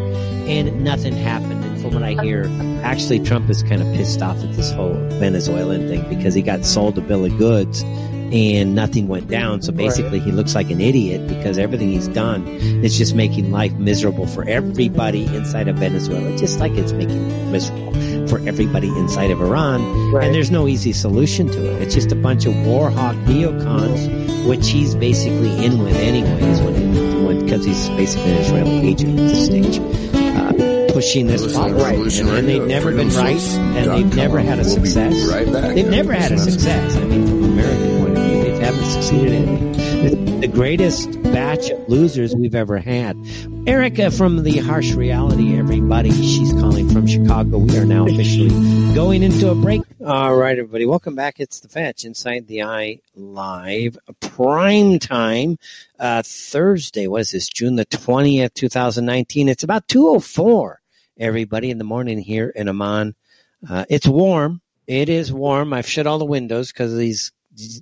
And nothing happened. From what I hear, actually Trump is kind of pissed off at this whole Venezuelan thing because he got sold a bill of goods and nothing went down. So basically, he looks like an idiot because everything he's done is just making life miserable for everybody inside of Venezuela, just like it's making it miserable for everybody inside of Iran. Right. And there's no easy solution to it. It's just a bunch of war hawk neocons, which he's basically in with anyways, when because he's basically an Israeli agent at this stage. Pushing this Listen to policy, and, and they've never been right, and they've never had a We'll success. right back. They've never had a success. I mean, from American point of view, they haven't succeeded in anything. The greatest batch of losers we've ever had. Erica from the Harsh Reality, everybody. She's calling from Chicago. We are now officially going into a break. All right, everybody. Welcome back. It's the Fetch Inside the Eye Live prime time. Uh, Thursday, what is this? June the 20th, 2019. It's about 204 everybody in the morning here in Amman. Uh, it's warm. It is warm. I've shut all the windows because these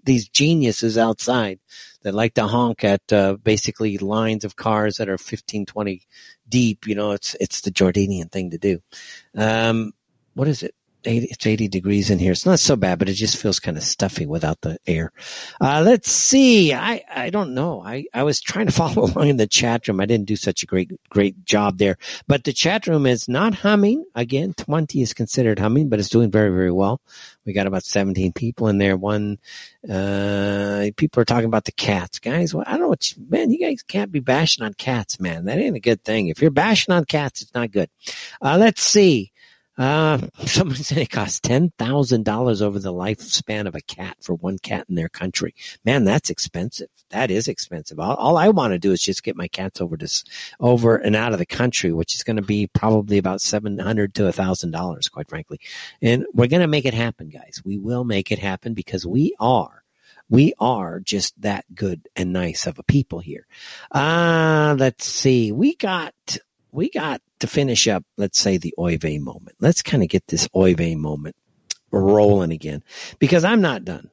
these geniuses outside that like to honk at uh, basically lines of cars that are 15, 20 deep. You know, it's it's the Jordanian thing to do. Um, what is it? 80, it's 80 degrees in here. It's not so bad, but it just feels kind of stuffy without the air. Uh, let's see. I, I don't know. I, I was trying to follow along in the chat room. I didn't do such a great, great job there, but the chat room is not humming. Again, 20 is considered humming, but it's doing very, very well. We got about 17 people in there. One, uh, people are talking about the cats. Guys, well, I don't know what you, man, you guys can't be bashing on cats, man. That ain't a good thing. If you're bashing on cats, it's not good. Uh, let's see. Uh, someone said it costs ten thousand dollars over the lifespan of a cat for one cat in their country. Man, that's expensive. That is expensive. All, all I want to do is just get my cats over to over and out of the country, which is going to be probably about seven hundred to thousand dollars, quite frankly. And we're going to make it happen, guys. We will make it happen because we are. We are just that good and nice of a people here. Uh, let's see. We got, we got to finish up, let's say the Oy vey moment. Let's kind of get this Oy vey moment rolling again because I'm not done.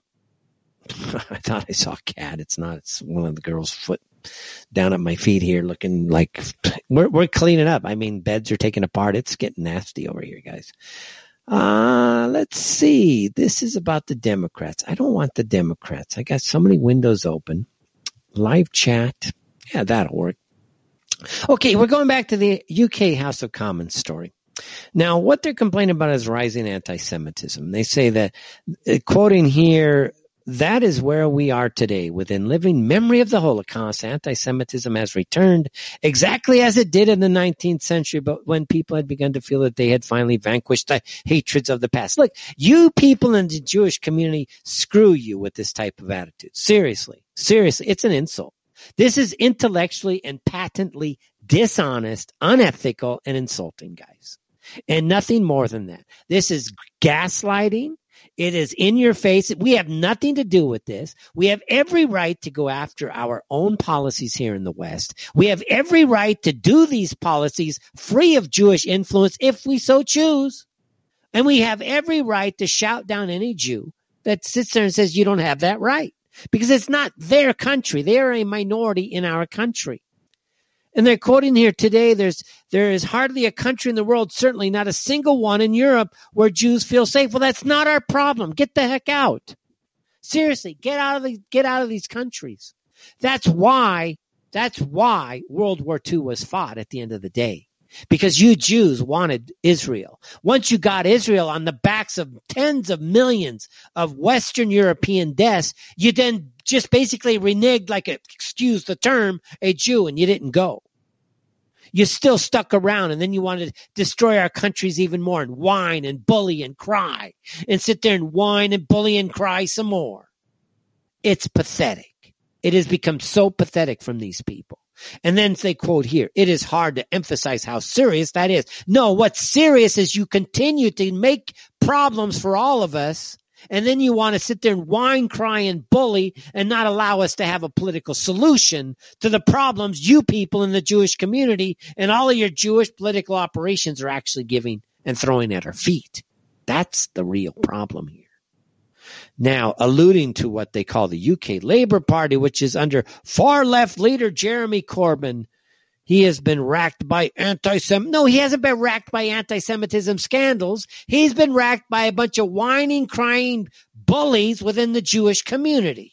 I thought I saw a cat. It's not. It's one of the girls' foot down at my feet here looking like we're, we're cleaning up. I mean, beds are taken apart. It's getting nasty over here, guys. Uh, let's see. This is about the Democrats. I don't want the Democrats. I got so many windows open. Live chat. Yeah, that'll work. Okay, we're going back to the UK House of Commons story. Now, what they're complaining about is rising anti-Semitism. They say that, uh, quoting here, that is where we are today. Within living memory of the Holocaust, anti-Semitism has returned exactly as it did in the 19th century, but when people had begun to feel that they had finally vanquished the hatreds of the past. Look, you people in the Jewish community, screw you with this type of attitude. Seriously. Seriously. It's an insult. This is intellectually and patently dishonest, unethical, and insulting, guys. And nothing more than that. This is gaslighting. It is in your face. We have nothing to do with this. We have every right to go after our own policies here in the West. We have every right to do these policies free of Jewish influence if we so choose. And we have every right to shout down any Jew that sits there and says you don't have that right because it's not their country. They are a minority in our country. And they're quoting here today, there's, there is hardly a country in the world, certainly not a single one in Europe where Jews feel safe. Well, that's not our problem. Get the heck out. Seriously, get out of the, get out of these countries. That's why, that's why World War II was fought at the end of the day. Because you Jews wanted Israel. Once you got Israel on the backs of tens of millions of Western European deaths, you then just basically reneged like, a, excuse the term, a Jew and you didn't go. You still stuck around and then you wanted to destroy our countries even more and whine and bully and cry and sit there and whine and bully and cry some more. It's pathetic. It has become so pathetic from these people. And then they quote here, it is hard to emphasize how serious that is. No, what's serious is you continue to make problems for all of us. And then you want to sit there and whine, cry, and bully and not allow us to have a political solution to the problems you people in the Jewish community and all of your Jewish political operations are actually giving and throwing at our feet. That's the real problem here. Now, alluding to what they call the UK Labour Party, which is under far left leader Jeremy Corbyn, he has been racked by anti-Sem. No, he hasn't been racked by anti-Semitism scandals. He's been racked by a bunch of whining, crying bullies within the Jewish community.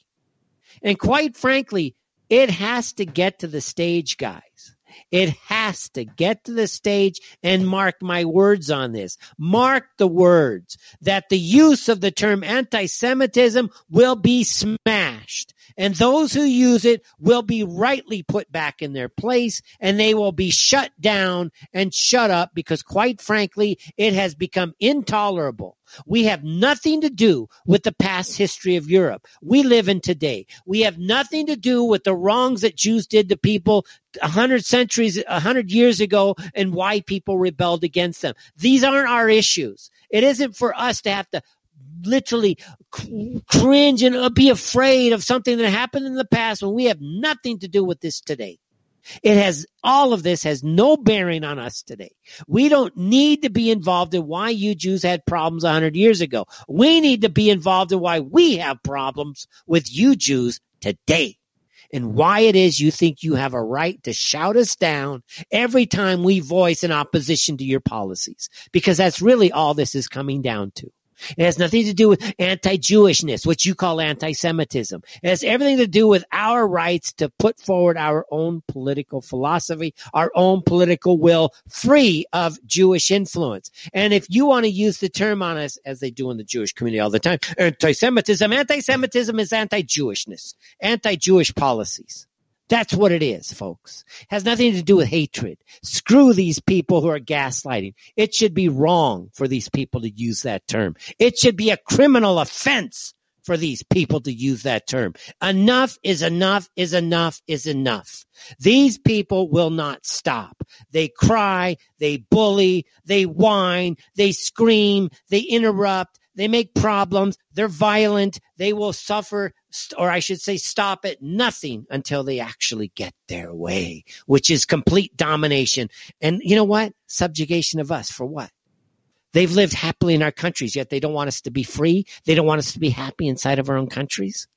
And quite frankly, it has to get to the stage, guys. It has to get to the stage and mark my words on this. Mark the words that the use of the term anti-Semitism will be smashed. And those who use it will be rightly put back in their place and they will be shut down and shut up because quite frankly, it has become intolerable. We have nothing to do with the past history of Europe. We live in today. We have nothing to do with the wrongs that Jews did to people a hundred centuries, a hundred years ago and why people rebelled against them. These aren't our issues. It isn't for us to have to literally cringe and uh, be afraid of something that happened in the past when we have nothing to do with this today. It has, all of this has no bearing on us today. We don't need to be involved in why you Jews had problems a hundred years ago. We need to be involved in why we have problems with you Jews today and why it is you think you have a right to shout us down every time we voice in opposition to your policies. Because that's really all this is coming down to. It has nothing to do with anti-Jewishness, which you call anti-Semitism. It has everything to do with our rights to put forward our own political philosophy, our own political will, free of Jewish influence. And if you want to use the term on us, as they do in the Jewish community all the time, anti-Semitism, anti-Semitism is anti-Jewishness, anti-Jewish policies. That's what it is, folks. It has nothing to do with hatred. Screw these people who are gaslighting. It should be wrong for these people to use that term. It should be a criminal offense for these people to use that term. Enough is enough is enough is enough. These people will not stop. They cry, they bully, they whine, they scream, they interrupt, they make problems, they're violent, they will suffer, or I should say stop at nothing until they actually get their way, which is complete domination. And you know what? Subjugation of us for what? They've lived happily in our countries, yet they don't want us to be free. They don't want us to be happy inside of our own countries.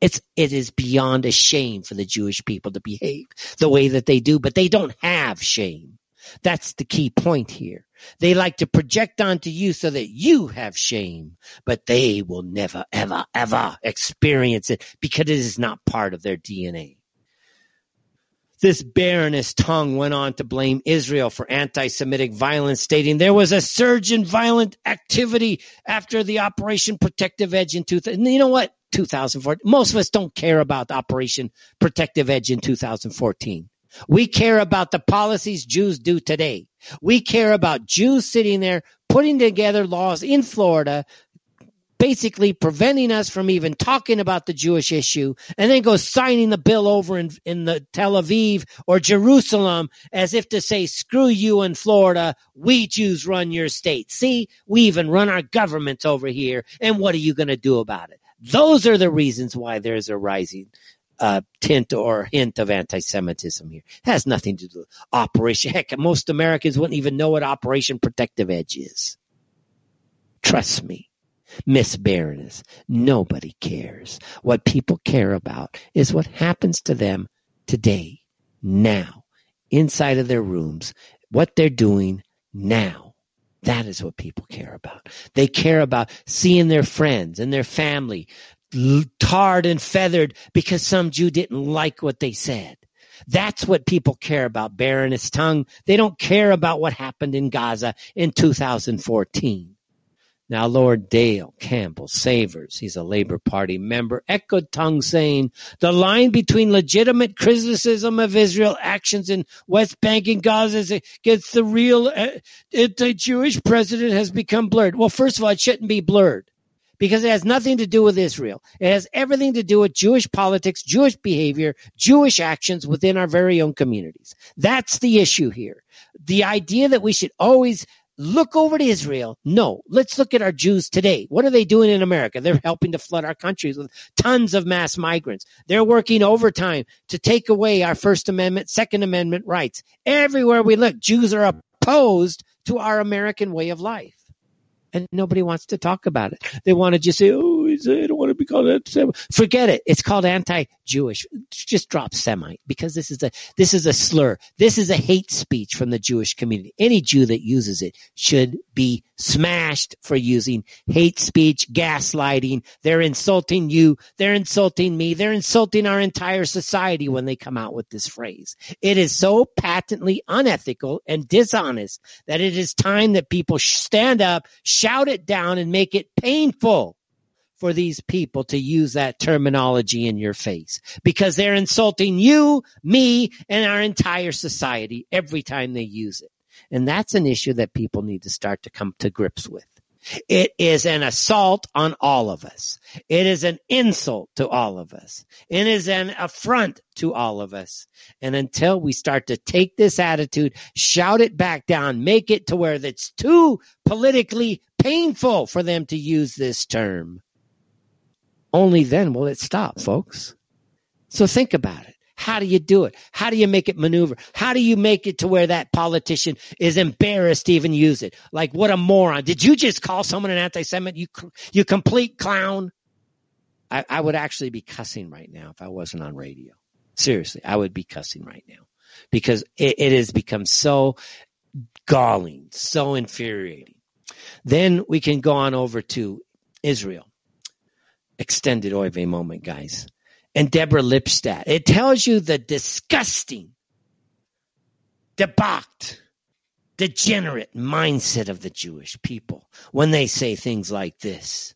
It's, it is beyond a shame for the Jewish people to behave the way that they do, but they don't have shame. That's the key point here. They like to project onto you so that you have shame, but they will never, ever, ever experience it because it is not part of their DNA. This Baroness Tonge went on to blame Israel for anti-Semitic violence, stating there was a surge in violent activity after the Operation Protective Edge in 2000. You know what? 2014. Most of us don't care about Operation Protective Edge in 2014. We care about the policies Jews do today. We care about Jews sitting there putting together laws in Florida basically preventing us from even talking about the Jewish issue and then go signing the bill over in, in the Tel Aviv or Jerusalem as if to say, screw you in Florida. We Jews run your state. See, we even run our governments over here. And what are you going to do about it? Those are the reasons why there's a rising uh, tint or hint of anti-Semitism here. It has nothing to do with Operation. Heck, most Americans wouldn't even know what Operation Protective Edge is. Trust me. Miss Baroness, nobody cares. What people care about is what happens to them today, now, inside of their rooms, what they're doing now. That is what people care about. They care about seeing their friends and their family tarred and feathered because some Jew didn't like what they said. That's what people care about, Baroness Tonge. They don't care about what happened in Gaza in 2014. Now, Lord Dale Campbell-Savours, he's a Labor Party member, echoed Tonge saying the line between legitimate criticism of Israel actions in West Bank and Gaza against the real uh, anti-Jewish president has become blurred. Well, first of all, it shouldn't be blurred because it has nothing to do with Israel. It has everything to do with Jewish politics, Jewish behavior, Jewish actions within our very own communities. That's the issue here. The idea that we should always look over to Israel. No, let's look at our Jews today. What are they doing in America? They're helping to flood our countries with tons of mass migrants. They're working overtime to take away our First Amendment, Second Amendment rights. Everywhere we look, Jews are opposed to our American way of life and nobody wants to talk about it. They want to just say, "Oh, I don't want to be called anti." Forget it. It's called anti-Jewish. Just drop Semite because this is a this is a slur. This is a hate speech from the Jewish community. Any Jew that uses it should be smashed for using hate speech, gaslighting. They're insulting you. They're insulting me. They're insulting our entire society when they come out with this phrase. It is so patently unethical and dishonest that it is time that people stand up shout it down and make it painful for these people to use that terminology in your face because they're insulting you, me, and our entire society every time they use it. And that's an issue that people need to start to come to grips with. It is an assault on all of us. It is an insult to all of us. It is an affront to all of us. And until we start to take this attitude, shout it back down, make it to where it's too politically painful for them to use this term, only then will it stop, folks. So think about it. How do you do it? How do you make it maneuver? How do you make it to where that politician is embarrassed to even use it? Like, what a moron. Did you just call someone an anti-Semite? You, you complete clown. I, I would actually be cussing right now if I wasn't on radio. Seriously, I would be cussing right now because it, it has become so galling, so infuriating. Then we can go on over to Israel. Extended oy vey moment, guys and Deborah Lipstadt. It tells you the disgusting, debauched, degenerate mindset of the Jewish people when they say things like this.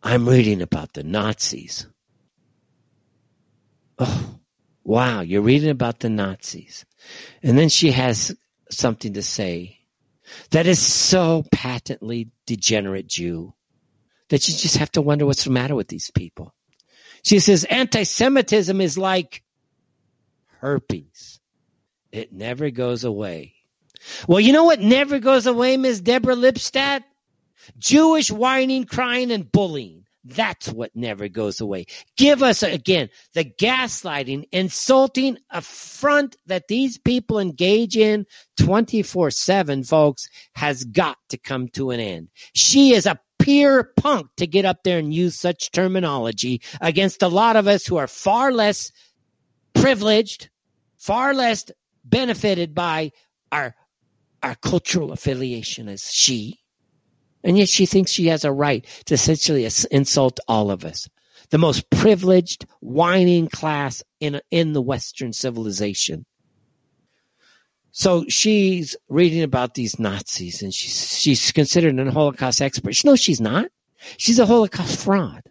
I'm reading about the Nazis. Oh, wow, you're reading about the Nazis. And then she has something to say that is so patently degenerate Jew that you just have to wonder what's the matter with these people. She says anti Semitism is like herpes, it never goes away. Well, you know what never goes away, Miss Deborah Lipstadt? Jewish whining, crying, and bullying. That's what never goes away. Give us again the gaslighting, insulting affront that these people engage in 24 7, folks, has got to come to an end. She is a pure punk to get up there and use such terminology against a lot of us who are far less privileged, far less benefited by our our cultural affiliation as she. And yet she thinks she has a right to essentially insult all of us. The most privileged, whining class in, in the Western civilization. So she's reading about these Nazis and she's, she's considered an Holocaust expert. No, she's not. She's a Holocaust fraud.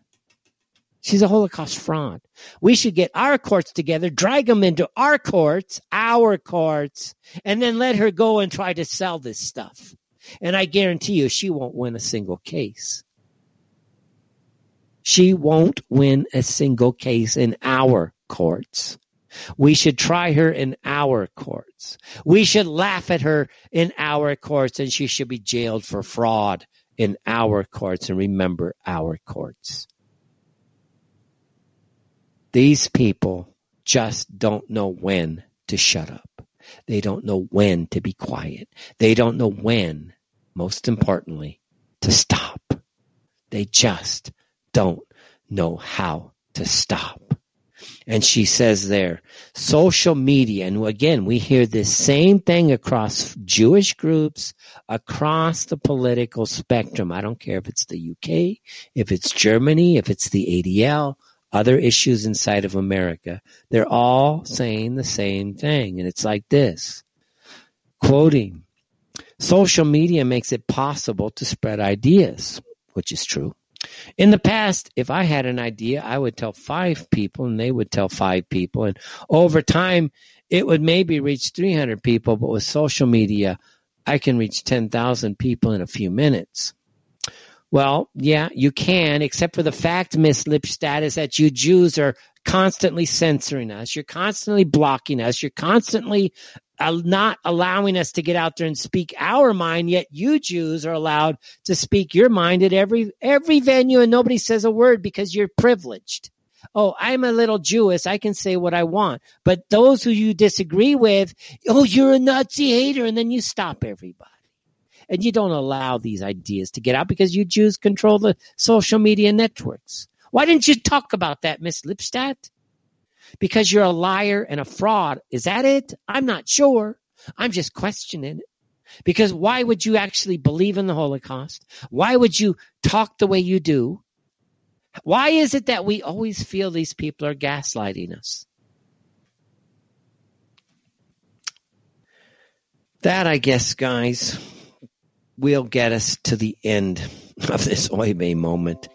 She's a Holocaust fraud. We should get our courts together, drag them into our courts, our courts, and then let her go and try to sell this stuff. And I guarantee you, she won't win a single case. She won't win a single case in our courts. We should try her in our courts. We should laugh at her in our courts, and she should be jailed for fraud in our courts. And remember, our courts. These people just don't know when to shut up. They don't know when to be quiet. They don't know when, most importantly, to stop. They just don't know how to stop. And she says there, social media, and again, we hear this same thing across Jewish groups, across the political spectrum. I don't care if it's the UK, if it's Germany, if it's the ADL, other issues inside of America. They're all saying the same thing. And it's like this quoting, social media makes it possible to spread ideas, which is true. In the past, if I had an idea, I would tell five people and they would tell five people. And over time, it would maybe reach 300 people. But with social media, I can reach 10,000 people in a few minutes. Well, yeah, you can, except for the fact, Miss Lipstadt, is that you Jews are constantly censoring us. You're constantly blocking us. You're constantly uh, not allowing us to get out there and speak our mind. Yet you Jews are allowed to speak your mind at every every venue, and nobody says a word because you're privileged. Oh, I'm a little Jewish. I can say what I want. But those who you disagree with, oh, you're a Nazi hater, and then you stop everybody and you don't allow these ideas to get out because you Jews control the social media networks. Why didn't you talk about that, Miss Lipstadt? Because you're a liar and a fraud. Is that it? I'm not sure. I'm just questioning it. Because why would you actually believe in the Holocaust? Why would you talk the way you do? Why is it that we always feel these people are gaslighting us? That, I guess, guys, will get us to the end of this Oy moment.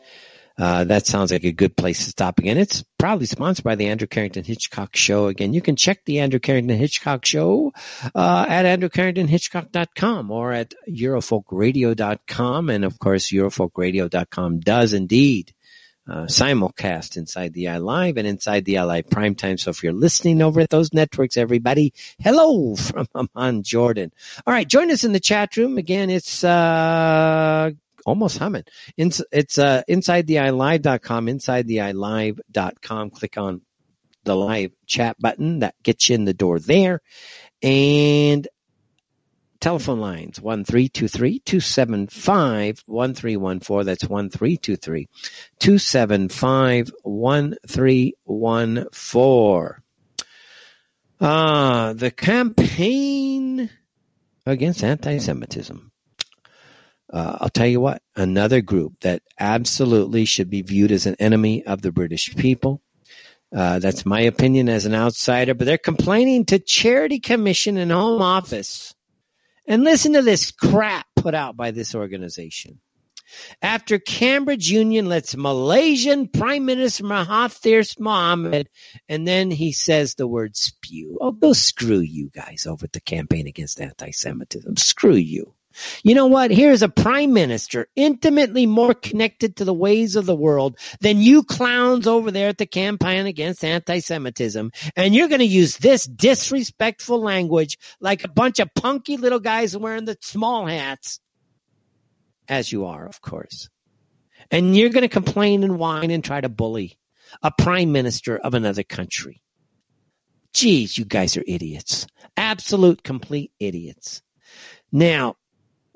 Uh, that sounds like a good place to stop again. It's probably sponsored by the Andrew Carrington Hitchcock Show. Again, you can check the Andrew Carrington Hitchcock Show uh, at andrewcarringtonhitchcock.com or at eurofolkradio.com. And of course, eurofolkradio.com does indeed uh, simulcast inside the Eye Live and inside the Eye Live primetime. So if you're listening over at those networks, everybody, hello from Amman, Jordan. All right, join us in the chat room. Again, it's uh, almost humming. It's, it's uh, inside the Eye Live.com, inside the Eye Live.com. Click on the live chat button that gets you in the door there. And telephone lines 1323-275-1314 that's 1323-275-1314 ah the campaign against anti-semitism. Uh, I'll tell you what, another group that absolutely should be viewed as an enemy of the British people. Uh, that's my opinion as an outsider, but they're complaining to Charity Commission and Home Office and listen to this crap put out by this organization. After Cambridge Union lets Malaysian Prime Minister Mahathir Mohamad, and then he says the word spew. Oh, go screw you guys over the campaign against anti-Semitism. Screw you. You know what? Here's a prime minister intimately more connected to the ways of the world than you clowns over there at the campaign against anti-Semitism. And you're going to use this disrespectful language like a bunch of punky little guys wearing the small hats as you are, of course. And you're going to complain and whine and try to bully a prime minister of another country. Geez, you guys are idiots. Absolute, complete idiots. Now,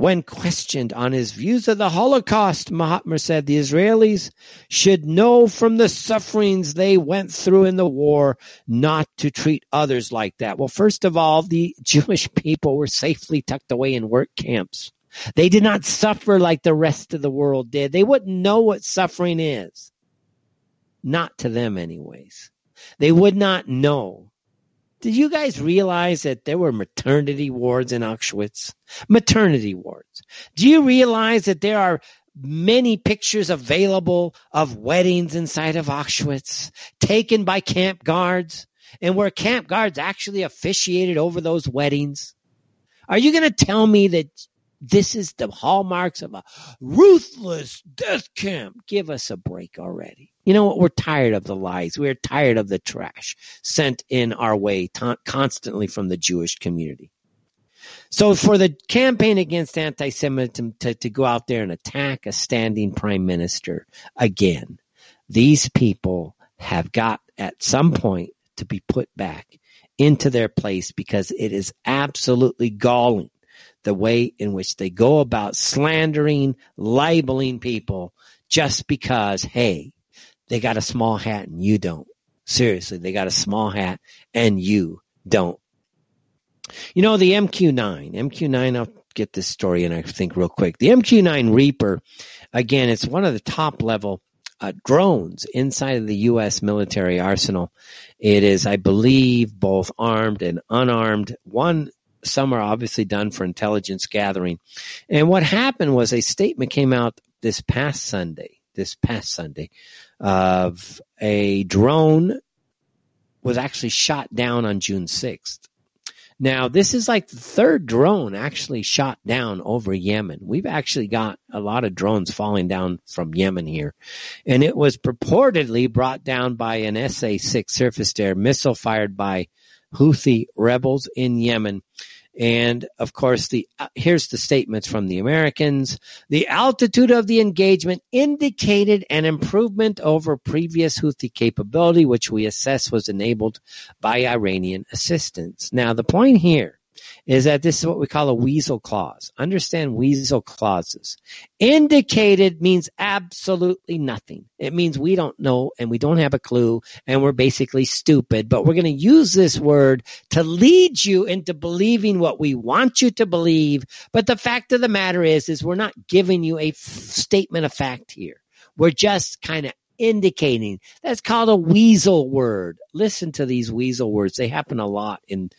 when questioned on his views of the Holocaust, Mahathir said the Israelis should know from the sufferings they went through in the war not to treat others like that. Well, first of all, the Jewish people were safely tucked away in work camps. They did not suffer like the rest of the world did. They wouldn't know what suffering is. Not to them, anyways. They would not know did you guys realize that there were maternity wards in Auschwitz? Maternity wards. Do you realize that there are many pictures available of weddings inside of Auschwitz taken by camp guards and where camp guards actually officiated over those weddings? Are you going to tell me that this is the hallmarks of a ruthless death camp? Give us a break already. You know what? We're tired of the lies. We're tired of the trash sent in our way constantly from the Jewish community. So for the campaign against anti-Semitism to, to go out there and attack a standing prime minister again, these people have got at some point to be put back into their place because it is absolutely galling the way in which they go about slandering, libeling people just because, hey, they got a small hat and you don't. Seriously, they got a small hat and you don't. You know, the MQ9, MQ9, I'll get this story in, I think, real quick. The MQ9 Reaper, again, it's one of the top level uh, drones inside of the U.S. military arsenal. It is, I believe, both armed and unarmed. One, some are obviously done for intelligence gathering. And what happened was a statement came out this past Sunday, this past Sunday, of a drone was actually shot down on June 6th. Now, this is like the third drone actually shot down over Yemen. We've actually got a lot of drones falling down from Yemen here. And it was purportedly brought down by an SA 6 surface air missile fired by Houthi rebels in Yemen. And of course, the uh, here's the statements from the Americans. The altitude of the engagement indicated an improvement over previous Houthi capability, which we assess was enabled by Iranian assistance. Now, the point here is that this is what we call a weasel clause. Understand weasel clauses. Indicated means absolutely nothing. It means we don't know and we don't have a clue and we're basically stupid, but we're going to use this word to lead you into believing what we want you to believe. But the fact of the matter is, is we're not giving you a f- statement of fact here. We're just kind of indicating. That's called a weasel word. Listen to these weasel words. They happen a lot in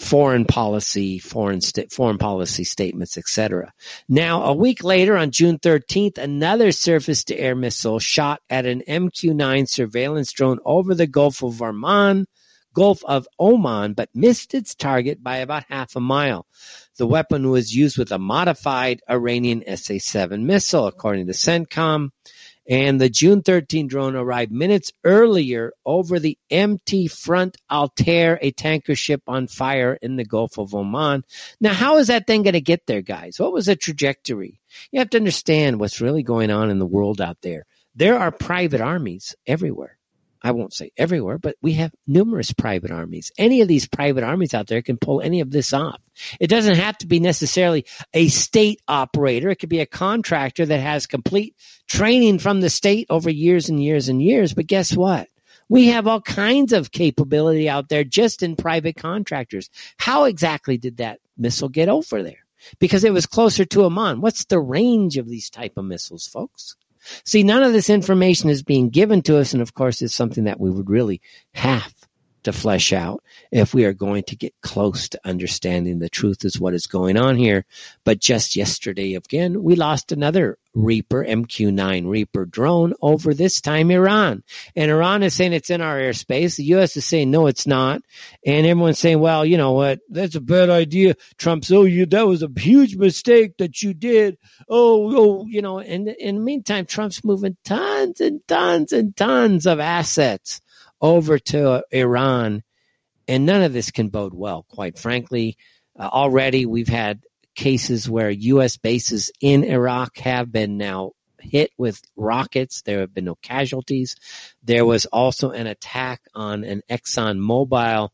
foreign policy, foreign foreign policy statements, etc. Now, a week later, on June 13th, another surface-to-air missile shot at an MQ-9 surveillance drone over the Gulf of Oman, Gulf of Oman, but missed its target by about half a mile. The weapon was used with a modified Iranian SA-7 missile, according to CENTCOM and the June 13 drone arrived minutes earlier over the MT Front Altair, a tanker ship on fire in the Gulf of Oman. Now, how is that thing going to get there, guys? What was the trajectory? You have to understand what's really going on in the world out there. There are private armies everywhere. I won't say everywhere, but we have numerous private armies. Any of these private armies out there can pull any of this off. It doesn't have to be necessarily a state operator. It could be a contractor that has complete training from the state over years and years and years. But guess what? We have all kinds of capability out there just in private contractors. How exactly did that missile get over there? Because it was closer to Oman. What's the range of these type of missiles, folks? See, none of this information is being given to us, and of course, it's something that we would really have to flesh out if we are going to get close to understanding the truth is what is going on here. But just yesterday, again, we lost another Reaper, MQ-9 Reaper drone over this time Iran. And Iran is saying it's in our airspace. The U.S. is saying, no, it's not. And everyone's saying, well, you know what? That's a bad idea. Trump's, oh, you, that was a huge mistake that you did. Oh, oh, you know, and in the meantime, Trump's moving tons and tons and tons of assets over to Iran. And none of this can bode well, quite frankly. Uh, already we've had cases where U.S. bases in Iraq have been now hit with rockets. There have been no casualties. There was also an attack on an Exxon Mobil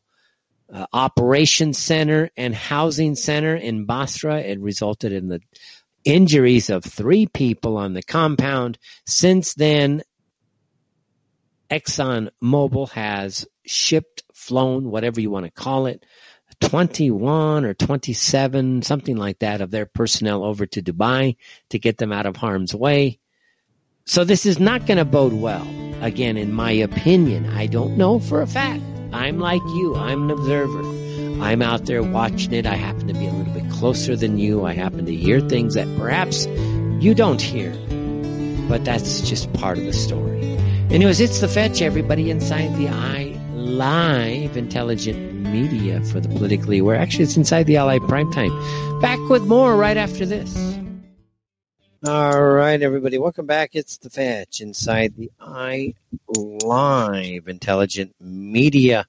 uh, operations center and housing center in Basra. It resulted in the injuries of three people on the compound. Since then, Exxon Mobil has shipped, flown, whatever you want to call it, 21 or 27, something like that, of their personnel over to Dubai to get them out of harm's way. So this is not going to bode well. Again, in my opinion, I don't know for a fact. I'm like you. I'm an observer. I'm out there watching it. I happen to be a little bit closer than you. I happen to hear things that perhaps you don't hear. But that's just part of the story. Anyways, it's the fetch, everybody inside the eye live intelligent media for the politically aware. Actually, it's inside the Eye Live Primetime. Back with more right after this. All right, everybody, welcome back. It's the Fetch inside the Eye Live Intelligent Media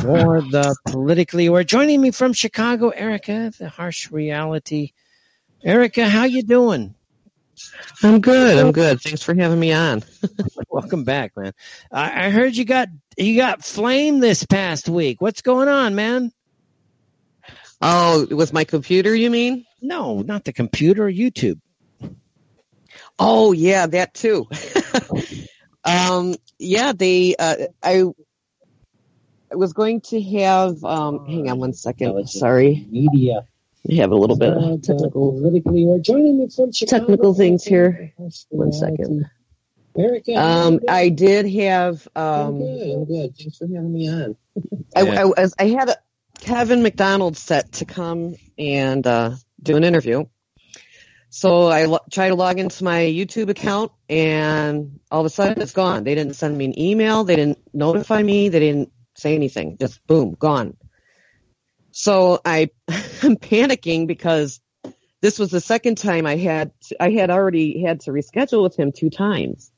for the politically aware. Joining me from Chicago, Erika, the harsh reality. Erika, how you doing? I'm good. I'm good. Thanks for having me on. Welcome back, man. I, I heard you got you got flame this past week. What's going on, man? Oh, with my computer, you mean? No, not the computer. YouTube. Oh yeah, that too. um, yeah, they. Uh, I. I was going to have. Um, hang on one second. Sorry. Media. We have a little bit of technical politically or joining me from Chicago. technical things here. One second. Erika. Um, I did have. Um, I'm good. I'm good. Thanks for having me on. I, I, was, I had a Kevin MacDonald set to come and uh, do an interview. So I lo- tried to log into my YouTube account, and all of a sudden it's gone. They didn't send me an email. They didn't notify me. They didn't say anything. Just boom, gone. So I, I'm panicking because this was the second time I had I had already had to reschedule with him two times.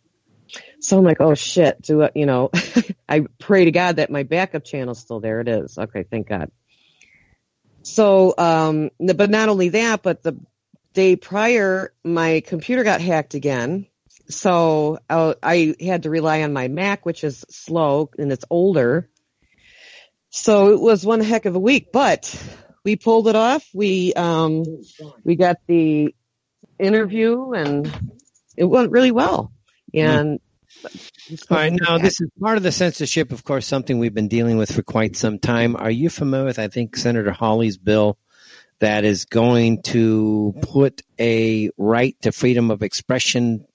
So I'm like, oh shit, do you know, I pray to God that my backup channel's still there. It is. Okay, thank God. So, um, but not only that, but the day prior, my computer got hacked again. So uh, I had to rely on my Mac, which is slow and it's older. So it was one heck of a week, but we pulled it off. We um, we got the interview, and it went really well. And all right, now this is part of the censorship, of course, something we've been dealing with for quite some time. Are you familiar with, I think, Senator Hawley's bill that is going to put a right to freedom of expression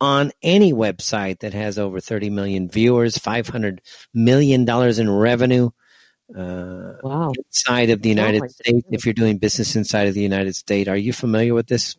on any website that has over 30 million viewers, $500 million in revenue? Uh, wow. inside of the United Oh, States, if you're doing business inside of the United States. Are you familiar with this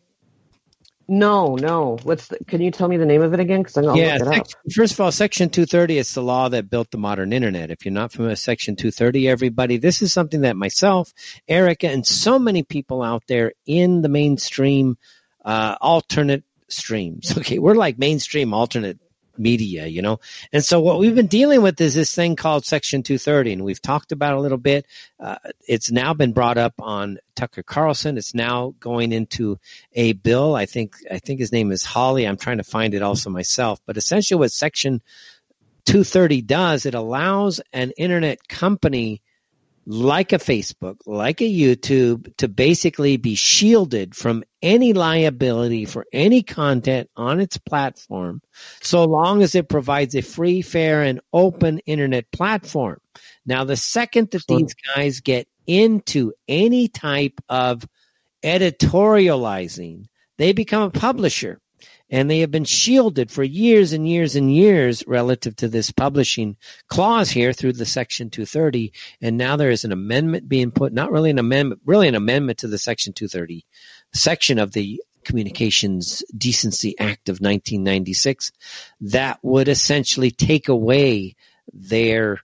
No, no. What's the, can you tell me the name of it again? Because I'm yeah, it section, first of all, Section 230 is the law that built the modern internet. If you're not familiar with Section 230, everybody, this is something that myself, Erika, and so many people out there in the mainstream uh, alternate streams. Okay, we're like mainstream alternate media, you know. And so what we've been dealing with is this thing called Section 230, and we've talked about a little bit. Uh, it's now been brought up on Tucker Carlson. It's now going into a bill. I think I think his name is Hawley. I'm trying to find it also myself. But essentially, what Section 230 does, it allows an internet company like a Facebook, like a YouTube, to basically be shielded from any liability for any content on its platform, so long as it provides a free, fair, and open internet platform. Now, the second that these guys get into any type of editorializing, they become a publisher. And they have been shielded for years and years and years relative to this publishing clause here through the Section 230. And now there is an amendment being put, not really an amendment, really an amendment to the Section 230 section of the Communications Decency Act of 1996 that would essentially take away their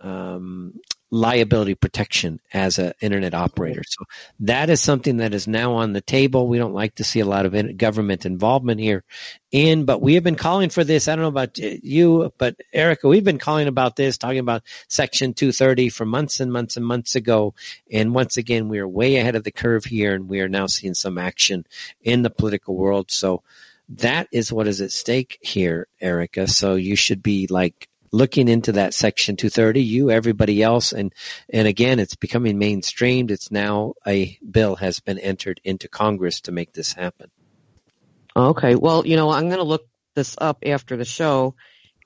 um, liability protection as an internet operator. So that is something that is now on the table. We don't like to see a lot of government involvement here in, but we have been calling for this. I don't know about you, but Erika, we've been calling about this, talking about Section 230 for months and months and months ago. And once again, we are way ahead of the curve here and we are now seeing some action in the political world. So that is what is at stake here, Erika. So you should be like looking into that section 230 you everybody else and and again it's becoming mainstreamed. It's now a bill has been entered into congress to make this happen. Okay well you know i'm going to look this up after the show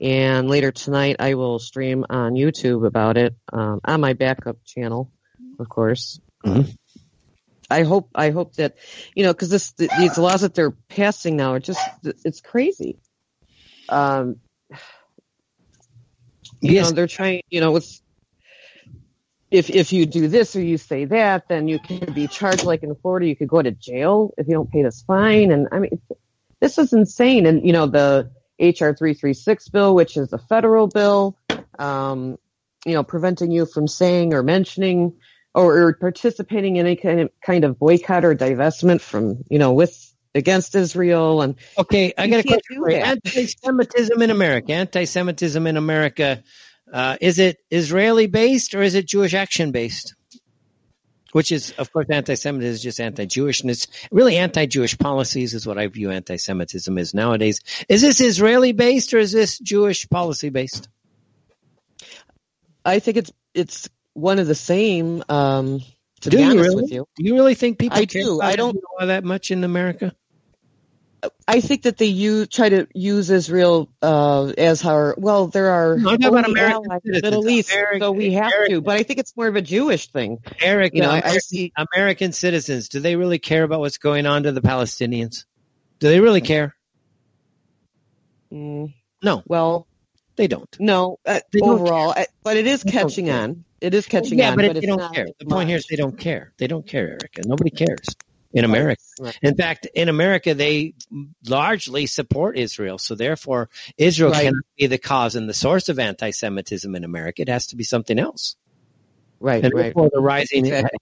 and later tonight i will stream on youtube about it um, on my backup channel of course. Mm-hmm. i hope i hope that you know because this these laws that they're passing now are just it's crazy. Um, you Yes. know, they're trying, you know, with if if you do this or you say that, then you can be charged like in Florida, you could go to jail if you don't pay this fine. And I mean, this is insane. And you know, the HR three three six bill, which is a federal bill, um, you know, preventing you from saying or mentioning or, or participating in any kind of kind of boycott or divestment from, you know, with against Israel and Okay, I got a question. Anti-Semitism in America. Anti-Semitism in America. Uh, is it Israeli based or is it Jewish action based? Which is, of course, anti-Semitism is just anti-Jewish, and it's really anti-Jewish policies is what I view anti-Semitism is nowadays. Is this Israeli based or is this Jewish policy based? I think it's it's one of the same. Um, to Do be you honest really? with you, Do you really think people I do. I don't- know that much in America? I think that they use try to use Israel uh, as our well. There are No, about American allies in the citizens. Middle East, American- so we have American- to. But I think it's more of a Jewish thing. Eric, You know, I- I see- American citizens, do they really care about what's going on to the Palestinians? Do they really care? Mm, No, well, they don't. no, uh, They don't overall, I, but it is They catching on. It is catching yeah, on, but, but, it's they don't care. The point here is they don't care. They don't care, Erika. Nobody cares in America. Right. In fact, in America, they largely support Israel. So therefore, Israel Right. cannot be the cause and the source of anti-Semitism in America. It has to be something else. Right, And right. the rising, it, Exactly.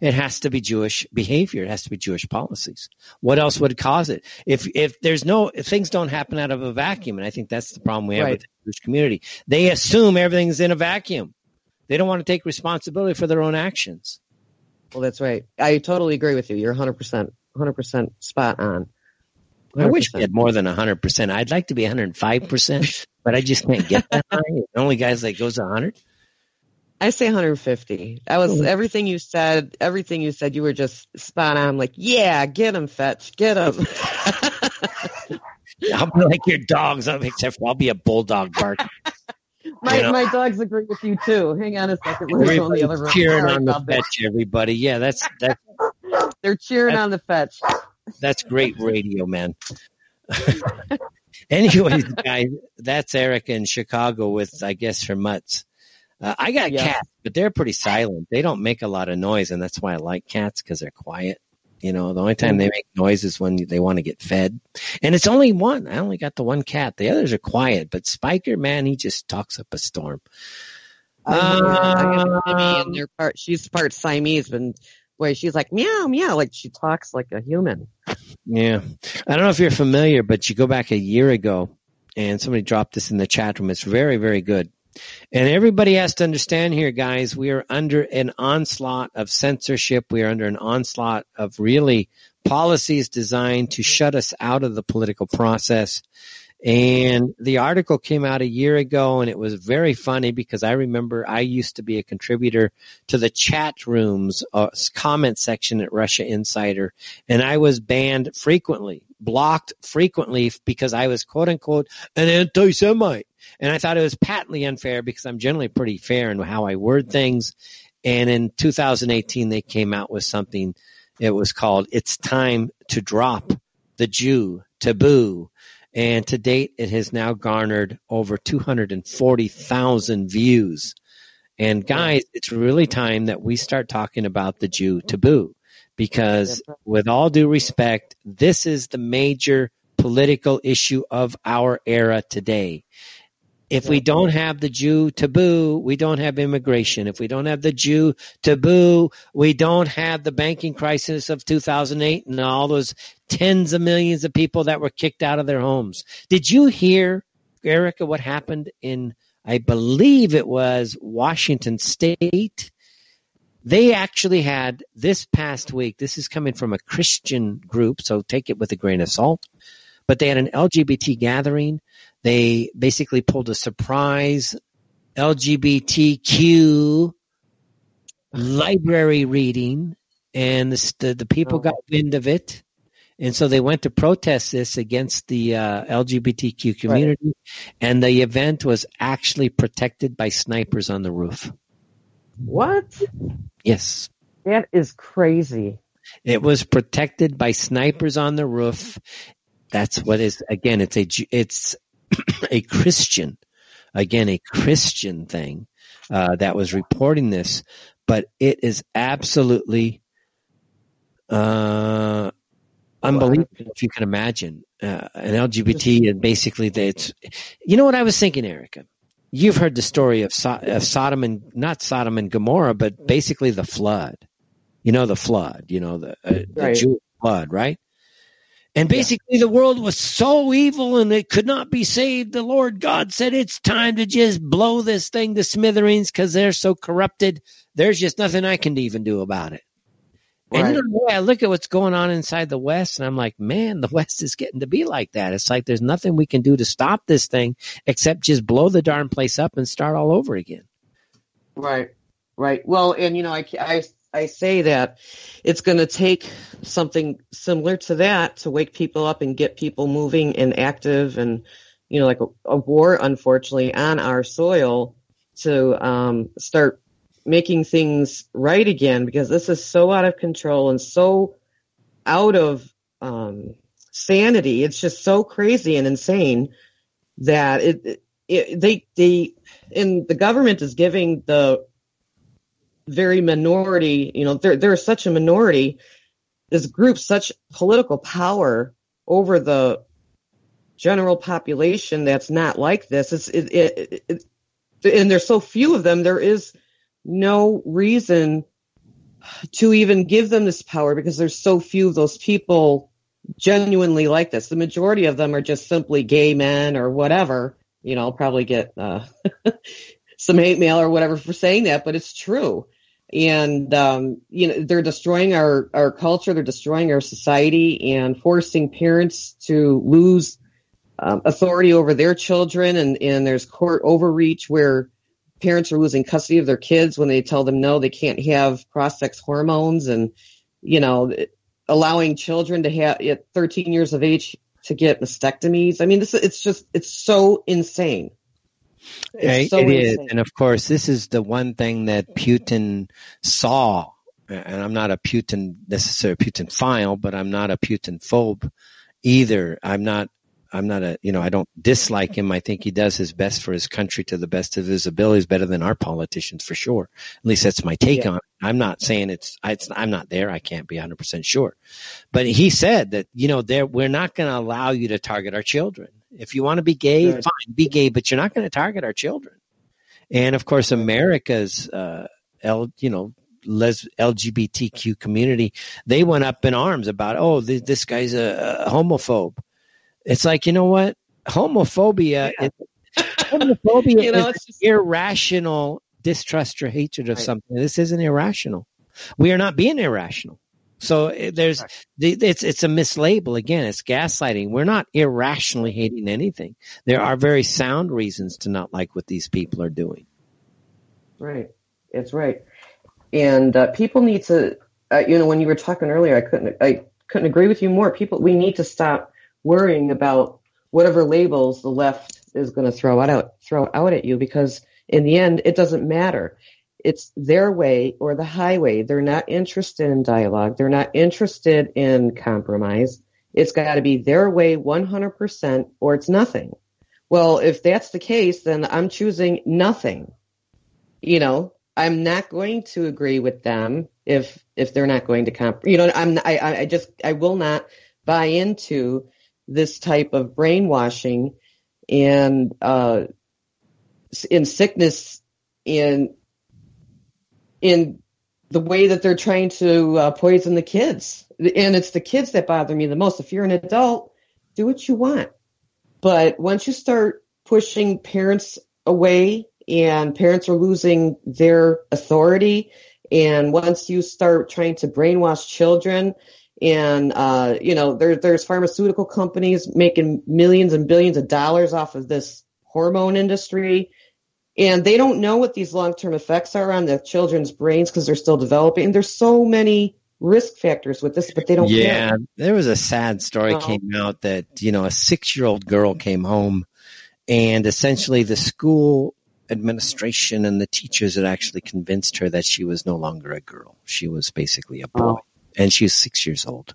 it has to be Jewish behavior. It has to be Jewish policies. What else would cause it? If if there's no if things don't happen out of a vacuum, and I think that's the problem we have Right. with the Jewish community. They assume everything's in a vacuum. They don't want to take responsibility for their own actions. Well, that's right. I totally agree with you. You're 100 percent, 100 percent spot on. I wish we had more than 100%. I'd like to be 105%, but I just can't get that high. The only guys that goes 100. I say 150. I was Oh. everything you said. Everything you said, you were just spot on. I'm like, yeah, get him, fetch, get him. I'll be like your dogs, except for I'll be a bulldog bark. my You know? my dogs agree with you too. Hang on a second. We're go in the other room. cheering Sorry on the about that. fetch, everybody. Yeah, that's that's They're cheering That's- on the fetch. that's great radio, man. Anyways, guys, that's Erika in Chicago with, I guess, her mutts. Uh, I got Yeah. cats, but they're pretty silent. They don't make a lot of noise, and that's why I like cats because they're quiet. You know, the only time they make noise is when they want to get fed. And it's only one. I only got the one cat. The others are quiet, but Spiker, man, he just talks up a storm. I have, I have Jimmy, Um, and they're part. She's part Siamese, and boy, she's like meow meow, like she talks like a human. Yeah. I don't know if you're familiar, but you go back a year ago and somebody dropped this in the chat room. It's very, very good. And everybody has to understand here, guys, we are under an onslaught of censorship. We are under an onslaught of really policies designed to shut us out of the political process. And the article came out a year ago and it was very funny because I remember I used to be a contributor to the chat rooms, uh, comment section at Russia Insider and I was banned frequently, blocked frequently because I was quote unquote an anti-Semite. And I thought it was patently unfair because I'm generally pretty fair in how I word things. And in 2018, they came out with something. It was called "It's Time to Drop the Jew taboo. And to date, it has now garnered over 240,000 views. And guys, it's really time that we start talking about the Jew taboo because with all due respect, this is the major political issue of our era today. If we don't have the Jew taboo, we don't have immigration. If we don't have the Jew taboo, we don't have the banking crisis of 2008 and all those tens of millions of people that were kicked out of their homes. Did you hear, Erika, what happened in, I believe it was Washington State? They actually had this past week, this is coming from a Christian group, so take it with a grain of salt, but they had an LGBT gathering they basically pulled a surprise LGBTQ library reading, and the the, the people got wind of it, and so they went to protest this against the uh, LGBTQ community, right. and the event was actually protected by snipers on the roof. What? Yes. That is crazy. It was protected by snipers on the roof. That's what is again. It's a it's a Christian, again, a Christian thing uh, that was reporting this, but it is absolutely uh, unbelievable if you can imagine uh, an LGBT and basically it's. You know what I was thinking, Erika? You've heard the story of, so- of Sodom and not Sodom and Gomorrah, but basically the flood. You know the flood. You know the, uh, the right. Jewish flood, right? And basically, yeah. the world was so evil and it could not be saved. The Lord God said, It's time to just blow this thing to smithereens because they're so corrupted. There's just nothing I can even do about it. Right. And you know, I look at what's going on inside the West, and I'm like, man, the West is getting to be like that. It's like there's nothing we can do to stop this thing except just blow the darn place up and start all over again. Right, right. Well, and you know, I, I I say that it's going to take something similar to that to wake people up and get people moving and active and you know like a, a war unfortunately on our soil to um, start making things right again because this is so out of control and so out of um, sanity. It's just so crazy and insane that it, it they they and the government is giving the very minority, you know, they're, they're such a minority, this group such political power over the general population that's not like this. It's, it, it, it, and there's so few of them, there is no reason to even give them this power because there's so few of those people genuinely like this. The majority of them are just simply gay men or whatever. You know, I'll probably get uh, some hate mail or whatever for saying that, but it's true and um, you know they're destroying our our culture they're destroying our society and forcing parents to lose um, authority over their children. And and there's court overreach where parents are losing custody of their kids when they tell them no they can't have cross-sex hormones and you know allowing children to have at 13 years of age to get mastectomies. I mean this it's just it's so insane so it is. And of course, this is the one thing that Putin saw. And I'm not a Putin, necessarily Putin file, but I'm not a Putin phobe either. I'm not, I'm not a, you know, I don't dislike him. I think he does his best for his country to the best of his abilities, better than our politicians for sure. At least that's my take yeah. on it. I'm not saying it's, it's, I'm not there. I can't be 100% sure. But he said that, you know, there, we're not going to allow you to target our children. If you want to be gay, right. fine, be gay, but you're not going to target our children. And of course, America's, uh, L, you know, les- LGBTQ community, they went up in arms about, oh, th- this guy's a, a, homophobe. It's like, you know what? Homophobia, yeah. is, homophobia you know, is just, irrational distrust or hatred of right. something. This isn't irrational. We are not being irrational. So eh, there's it's it's a mislabel again. It's gaslighting. We're not irrationally hating anything. There are very sound reasons to not like what these people are doing. Right. It's right. And uh, people need to. Uh, you know, when you were talking earlier, I couldn't I couldn't agree with you more. People, we need to stop worrying about whatever labels the left is going to throw out throw out at you because in the end, it doesn't matter it's their way or the highway. They're not interested in dialogue. They're not interested in compromise. It's got to be their way 100% or it's nothing. Well, if that's the case, then I'm choosing nothing. You know, I'm not going to agree with them if if they're not going to comp. You know, I'm I I just I will not buy into this type of brainwashing and uh in sickness in in the way that they're trying to uh, poison the kids. And it's the kids that bother me the most. If you're an adult, do what you want. But once you start pushing parents away and parents are losing their authority, and once you start trying to brainwash children, and uh, you know there, there's pharmaceutical companies making millions and billions of dollars off of this hormone industry and they don't know what these long-term effects are on the children's brains because they're still developing. And There's so many risk factors with this, but they don't. Yeah, care. there was a sad story Oh. came out that you know a six-year-old girl came home, and essentially the school administration and the teachers had actually convinced her that she was no longer a girl. She was basically a boy, and she was six years old.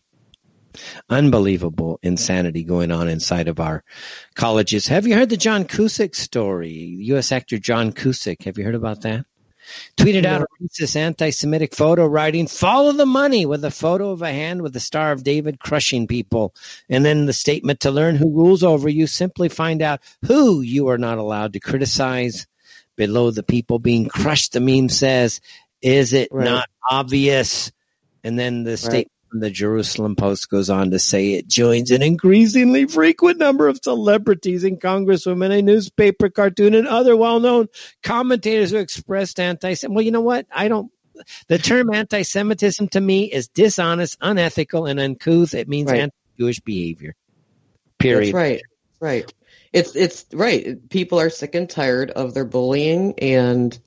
Unbelievable insanity going on inside of our colleges. Have you heard the John Cusack story? U.S. actor John Cusack. Have you heard about that? Tweeted out a racist anti-Semitic photo writing, follow the money with a photo of a hand with the Star of David crushing people. And then the statement to learn who rules over you, simply find out who you are not allowed to criticize. Below the people being crushed, the meme says, is it Right. not obvious? And then the statement from the Jerusalem Post goes on to say it joins an increasingly frequent number of celebrities and congresswomen, a newspaper cartoon, and other well-known commentators who expressed anti-Semitism. Well, you know what? I don't. The term anti-Semitism to me is dishonest, unethical, and uncouth. It means Right. anti-Jewish behavior. Period. That's right. Right. It's it's right. People are sick and tired of their bullying and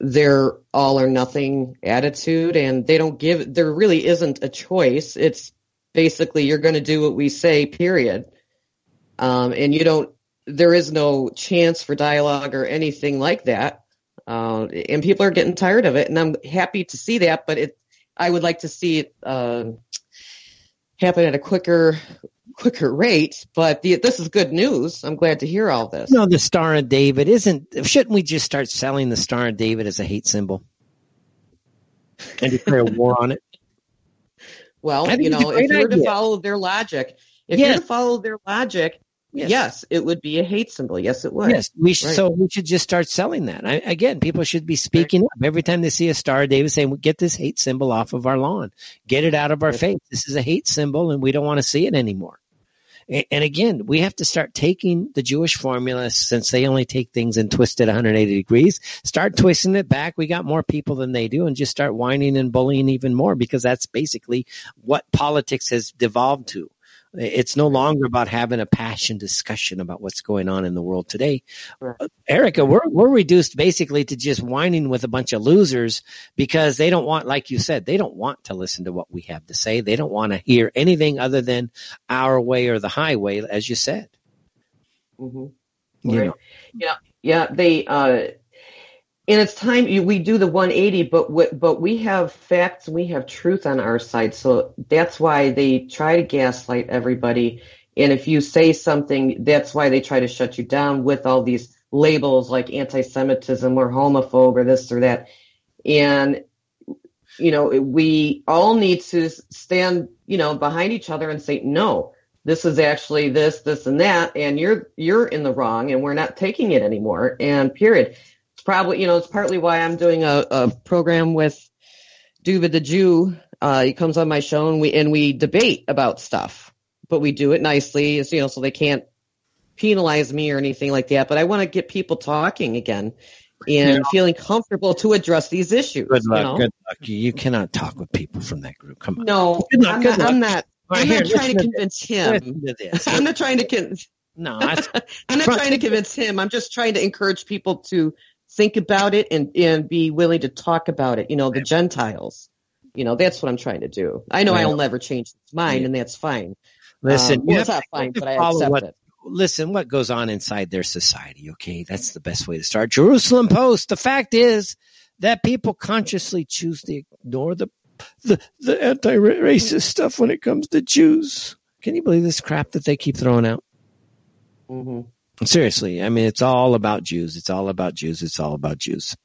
their all or nothing attitude and they don't give there really isn't a choice. It's basically you're going to do what we say period. Um and you don't there is no chance for dialogue or anything like that. Uh, and people are getting tired of it and I'm happy to see that but it I would like to see it uh, happen at a quicker quicker rate. But the, this is good news. I'm glad to hear all this. No, the Star of David isn't. Shouldn't we just start selling the Star of David as a hate symbol and declare war on it? Well, you know, if you were to follow their logic, if Yes. you were to follow their logic, Yes. yes. it would be a hate symbol. Yes, it would. Yes, we should, Right. so we should just start selling that. I, again, people should be speaking up every time they see a Star of David saying, "Get this hate symbol off of our lawn. Get it out of our face. This is a hate symbol, and we don't want to see it anymore." And again, we have to start taking the Jewish formula since they only take things and twist it 180 degrees. Start twisting it back. We got more people than they do, and just start whining and bullying even more because that's basically what politics has devolved to. It's no longer about having a passion discussion about what's going on in the world today. Erika, we're we're reduced basically to just whining with a bunch of losers because they don't want, like you said, they don't want to listen to what we have to say. They don't want to hear anything other than our way or the highway, as you said. hmm You Right. know. Yeah, yeah. They uh, and it's time we do the 180, but we, but we have facts we have truth on our side, so that's why they try to gaslight everybody. And if you say something, that's why they try to shut you down with all these labels like anti-Semitism or homophobe or this or that. And you know, we all need to stand, you know, behind each other and say, no, this is actually this, this, and that, and you're you're in the wrong, and we're not taking it anymore. And period. Probably, you know, it's partly why I'm doing a, a program with Duva the Jew. Uh, he comes on my show, and we and we debate about stuff, but we do it nicely, you know, so they can't penalize me or anything like that. But I want to get people talking again and feeling comfortable to address these issues. Good luck. You know? Good luck. You, cannot talk with people from that group. Come on. No, Good luck, I'm, good not, I'm not. Right, I'm here, not trying to convince him. To. I'm not trying to convince. No, I'm not trying to convince him. I'm just trying to encourage people to think about it and and be willing to talk about it. You know, the Gentiles. You know, that's what I'm trying to do. I know Right. I'll never change his mind, and that's fine. listen. Um, well, it's not fine, but I accept what- it. listen what goes on inside their society okay that's the best way to start jerusalem post the fact is that people consciously choose to ignore the the, the anti-racist stuff when it comes to jews Can you believe this crap that they keep throwing out? hmm Seriously, I mean, it's all about Jews. It's all about Jews. It's all about Jews.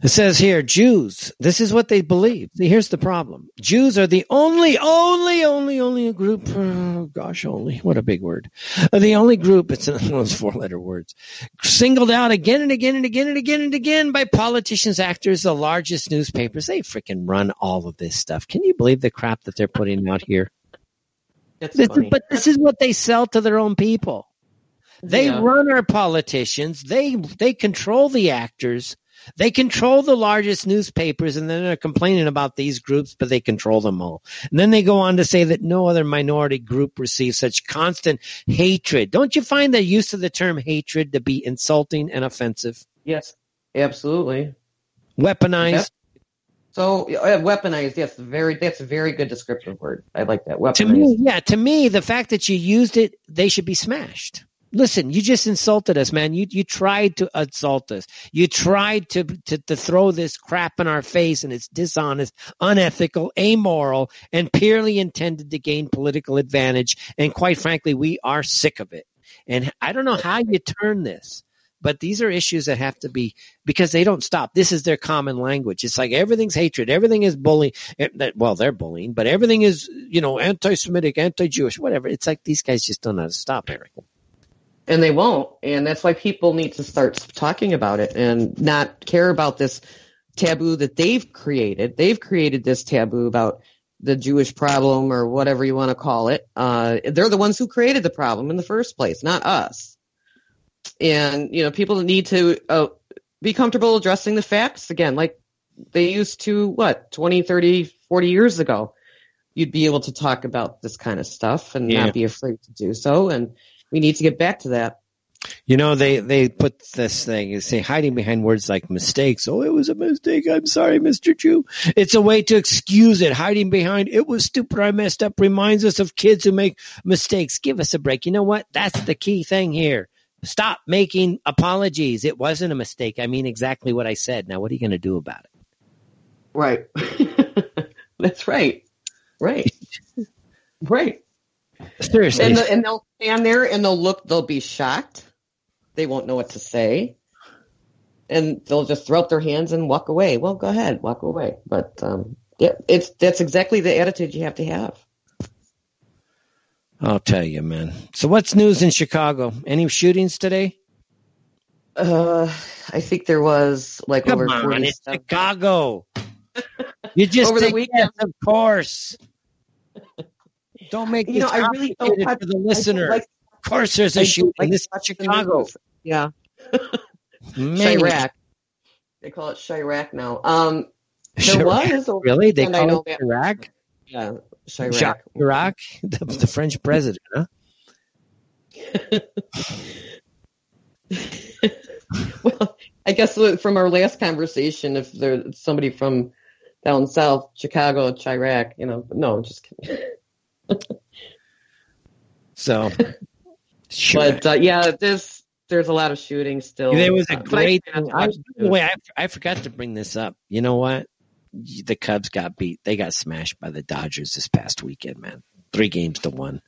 It says here, Jews, this is what they believe. Here's the problem. Jews are the only, only, only, only group, oh gosh, only, what a big word. The only group, it's one of those four letter words, singled out again and again and again and again and again by politicians, actors, the largest newspapers. They freaking run all of this stuff. Can you believe the crap that they're putting out here? This is- but this is what they sell to their own people. They Yeah. run our politicians. They they control the actors. They control the largest newspapers, and then they're complaining about these groups, but they control them all. And then they go on to say that no other minority group receives such constant hatred. Don't you find the use of the term hatred to be insulting and offensive? Yes, absolutely. Weaponized. So weaponized. Yes, very. That's a very good descriptive word. I like that. To Weaponized. me, yeah, to me, the fact that you used it, they should be smashed. Listen, you just insulted us, man. You you tried to insult us. You tried to to, to throw this crap in our face, and it's dishonest, unethical, amoral, and purely intended to gain political advantage. And quite frankly, we are sick of it. And I don't know how you turn this, but these are issues that have to be because they don't stop. This is their common language. It's like everything's hatred, everything is bullying. Eh, Well, they're bullying, but everything is you know anti-Semitic, anti-Jewish, whatever. It's like these guys just don't know how to stop, Eric. and they won't and that's why people need to start talking about it and not care about this taboo that they've created they've created this taboo about the jewish problem or whatever you want to call it uh, they're the ones who created the problem in the first place not us and you know people need to uh, be comfortable addressing the facts again like they used to what 20 30 40 years ago you'd be able to talk about this kind of stuff and Yeah. not be afraid to do so and we need to get back to that You know, they they put this thing, they say hiding behind words like mistakes. Oh, it was a mistake. I'm sorry, Mr. chu It's a way to excuse it. Hiding behind it was stupid. I messed up reminds us of kids who make mistakes. Give us a break. You know what? That's the key thing here. Stop making apologies. It wasn't a mistake. I mean exactly what I said. Now, what are you going to do about it? Right. That's right. Right. Right. Seriously. And, the, and they'll stand there and they'll look, they'll be shocked. They won't know what to say. And they'll just throw up their hands and walk away. Well, go ahead, walk away. But, um, yeah, it's, that's exactly the attitude you have to have. I'll tell you, man. So, what's news in Chicago? Any shootings today? Uh, I think there was like Come over on, 40 it's Chicago. You just Over the weekend. of course. Don't make You know, I really don't for the listener. like- of course, there's a I shooting. like this is Chicago. Yeah. Chiraq. They call it Chiraq now. Um, there Chiraq? was Really? They call it Chiraq? Yeah, Chiraq. Jacques Chirac, the, the French president, huh? well, I guess from our last conversation, if there's somebody from down south, Chicago, Chiraq, you know, no, just kidding. So, But uh, yeah, there's there's a lot of shooting still. there was a Uh, great. try I, by the the way. I, I forgot to bring this up. You know what? The Cubs got beat. They got smashed by the Dodgers this past weekend, man. Three games to one.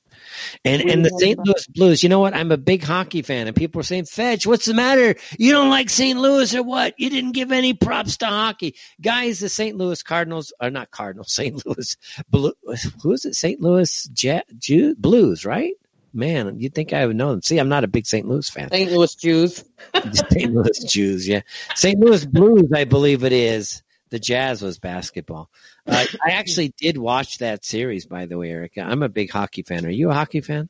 And and the St. Louis Blues, you know what? I'm a big hockey fan, and people are saying, "Fetch, what's the matter? You don't like St. Louis or what? You didn't give any props to hockey, guys." The St. Louis Cardinals are not Cardinals. St. Louis Blue. Who is it? St. Louis Jet Jew, Blues, right? Man, you'd think I would know them. See, I'm not a big St. Louis fan. St. Louis Jews. St. Louis Jews, yeah. St. Louis Blues, I believe it is. The Jazz was basketball. Uh, I actually did watch that series, by the way, Erika. I'm a big hockey fan. Are you a hockey fan?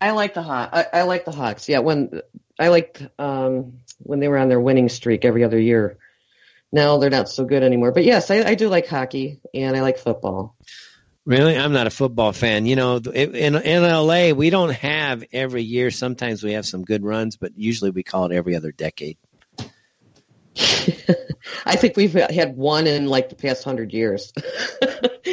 I like the Hawks. I, I like the Hawks. Yeah, when I liked um, when they were on their winning streak every other year. Now they're not so good anymore. But yes, I, I do like hockey and I like football. Really? I'm not a football fan. You know, in, in LA, we don't have every year. Sometimes we have some good runs, but usually we call it every other decade. I think we've had one in like the past hundred years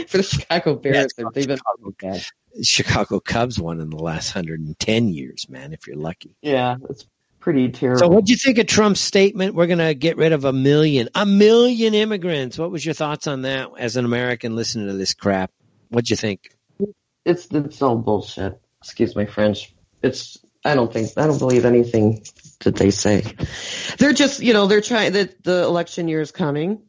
for the Chicago Bears. They've been bad. Chicago Cubs won in the last 110 years, man, if you're lucky. Yeah, it's pretty terrible. So, what do you think of Trump's statement? We're going to get rid of a million, a million immigrants. What was your thoughts on that as an American listening to this crap? What'd you think? it's it's all bullshit. Excuse my French. It's I don't think I don't believe anything that they say. They're just you know they're trying that the election year is coming,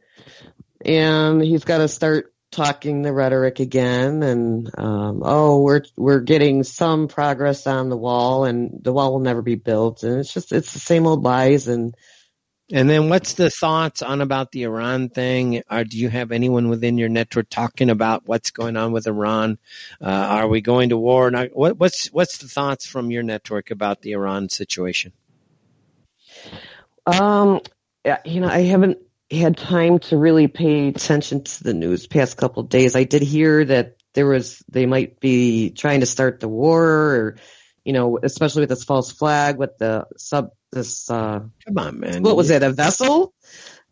and he's got to start talking the rhetoric again. And um, oh, we're we're getting some progress on the wall, and the wall will never be built. And it's just it's the same old lies and. And then what's the thoughts on about the Iran thing? Or do you have anyone within your network talking about what's going on with Iran? Uh, are we going to war? What, what's what's the thoughts from your network about the Iran situation? Um, you know, I haven't had time to really pay attention to the news past couple of days. I did hear that there was they might be trying to start the war, or you know, especially with this false flag with the sub this uh come on man what was it a vessel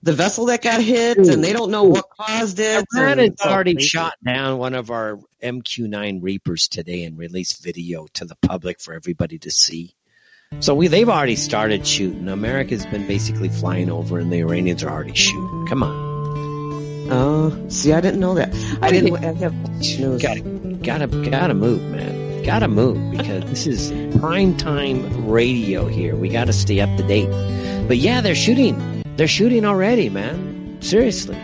the vessel that got hit and they don't know what caused it Iran and has already shot down one of our MQ9 Reapers today and released video to the public for everybody to see. So we they've already started shooting. America's been basically flying over and the Iranians are already shooting. Come on. Oh, see, I didn't know that. I didn't I have news. Gotta, gotta, gotta move, man. Gotta move because this is prime time radio here. We gotta stay up to date. But yeah, they're shooting. They're shooting already, man. Seriously.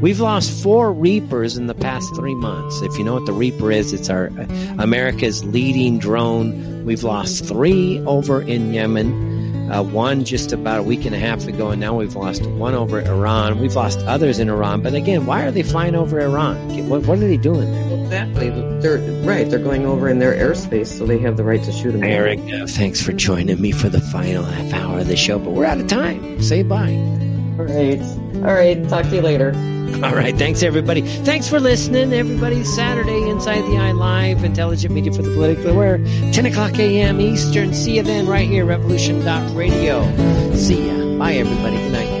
We've lost four Reapers in the past three months. If you know what the Reaper is, it's our uh, America's leading drone. We've lost three over in Yemen uh, one just about a week and a half ago, and now we've lost one over Iran. We've lost others in Iran, but again, why are they flying over Iran? What, what are they doing there? Exactly. They're right. They're going over in their airspace, so they have the right to shoot them. Eric, uh, thanks for joining me for the final half hour of the show, but we're out of time. Say bye. All right. All right. Talk to you later. All right. Thanks, everybody. Thanks for listening. Everybody, Saturday, Inside the Eye Live, Intelligent Media for the Politically Aware, 10 o'clock a.m. Eastern. See you then right here, revolution.radio. See ya. Bye, everybody. Good night.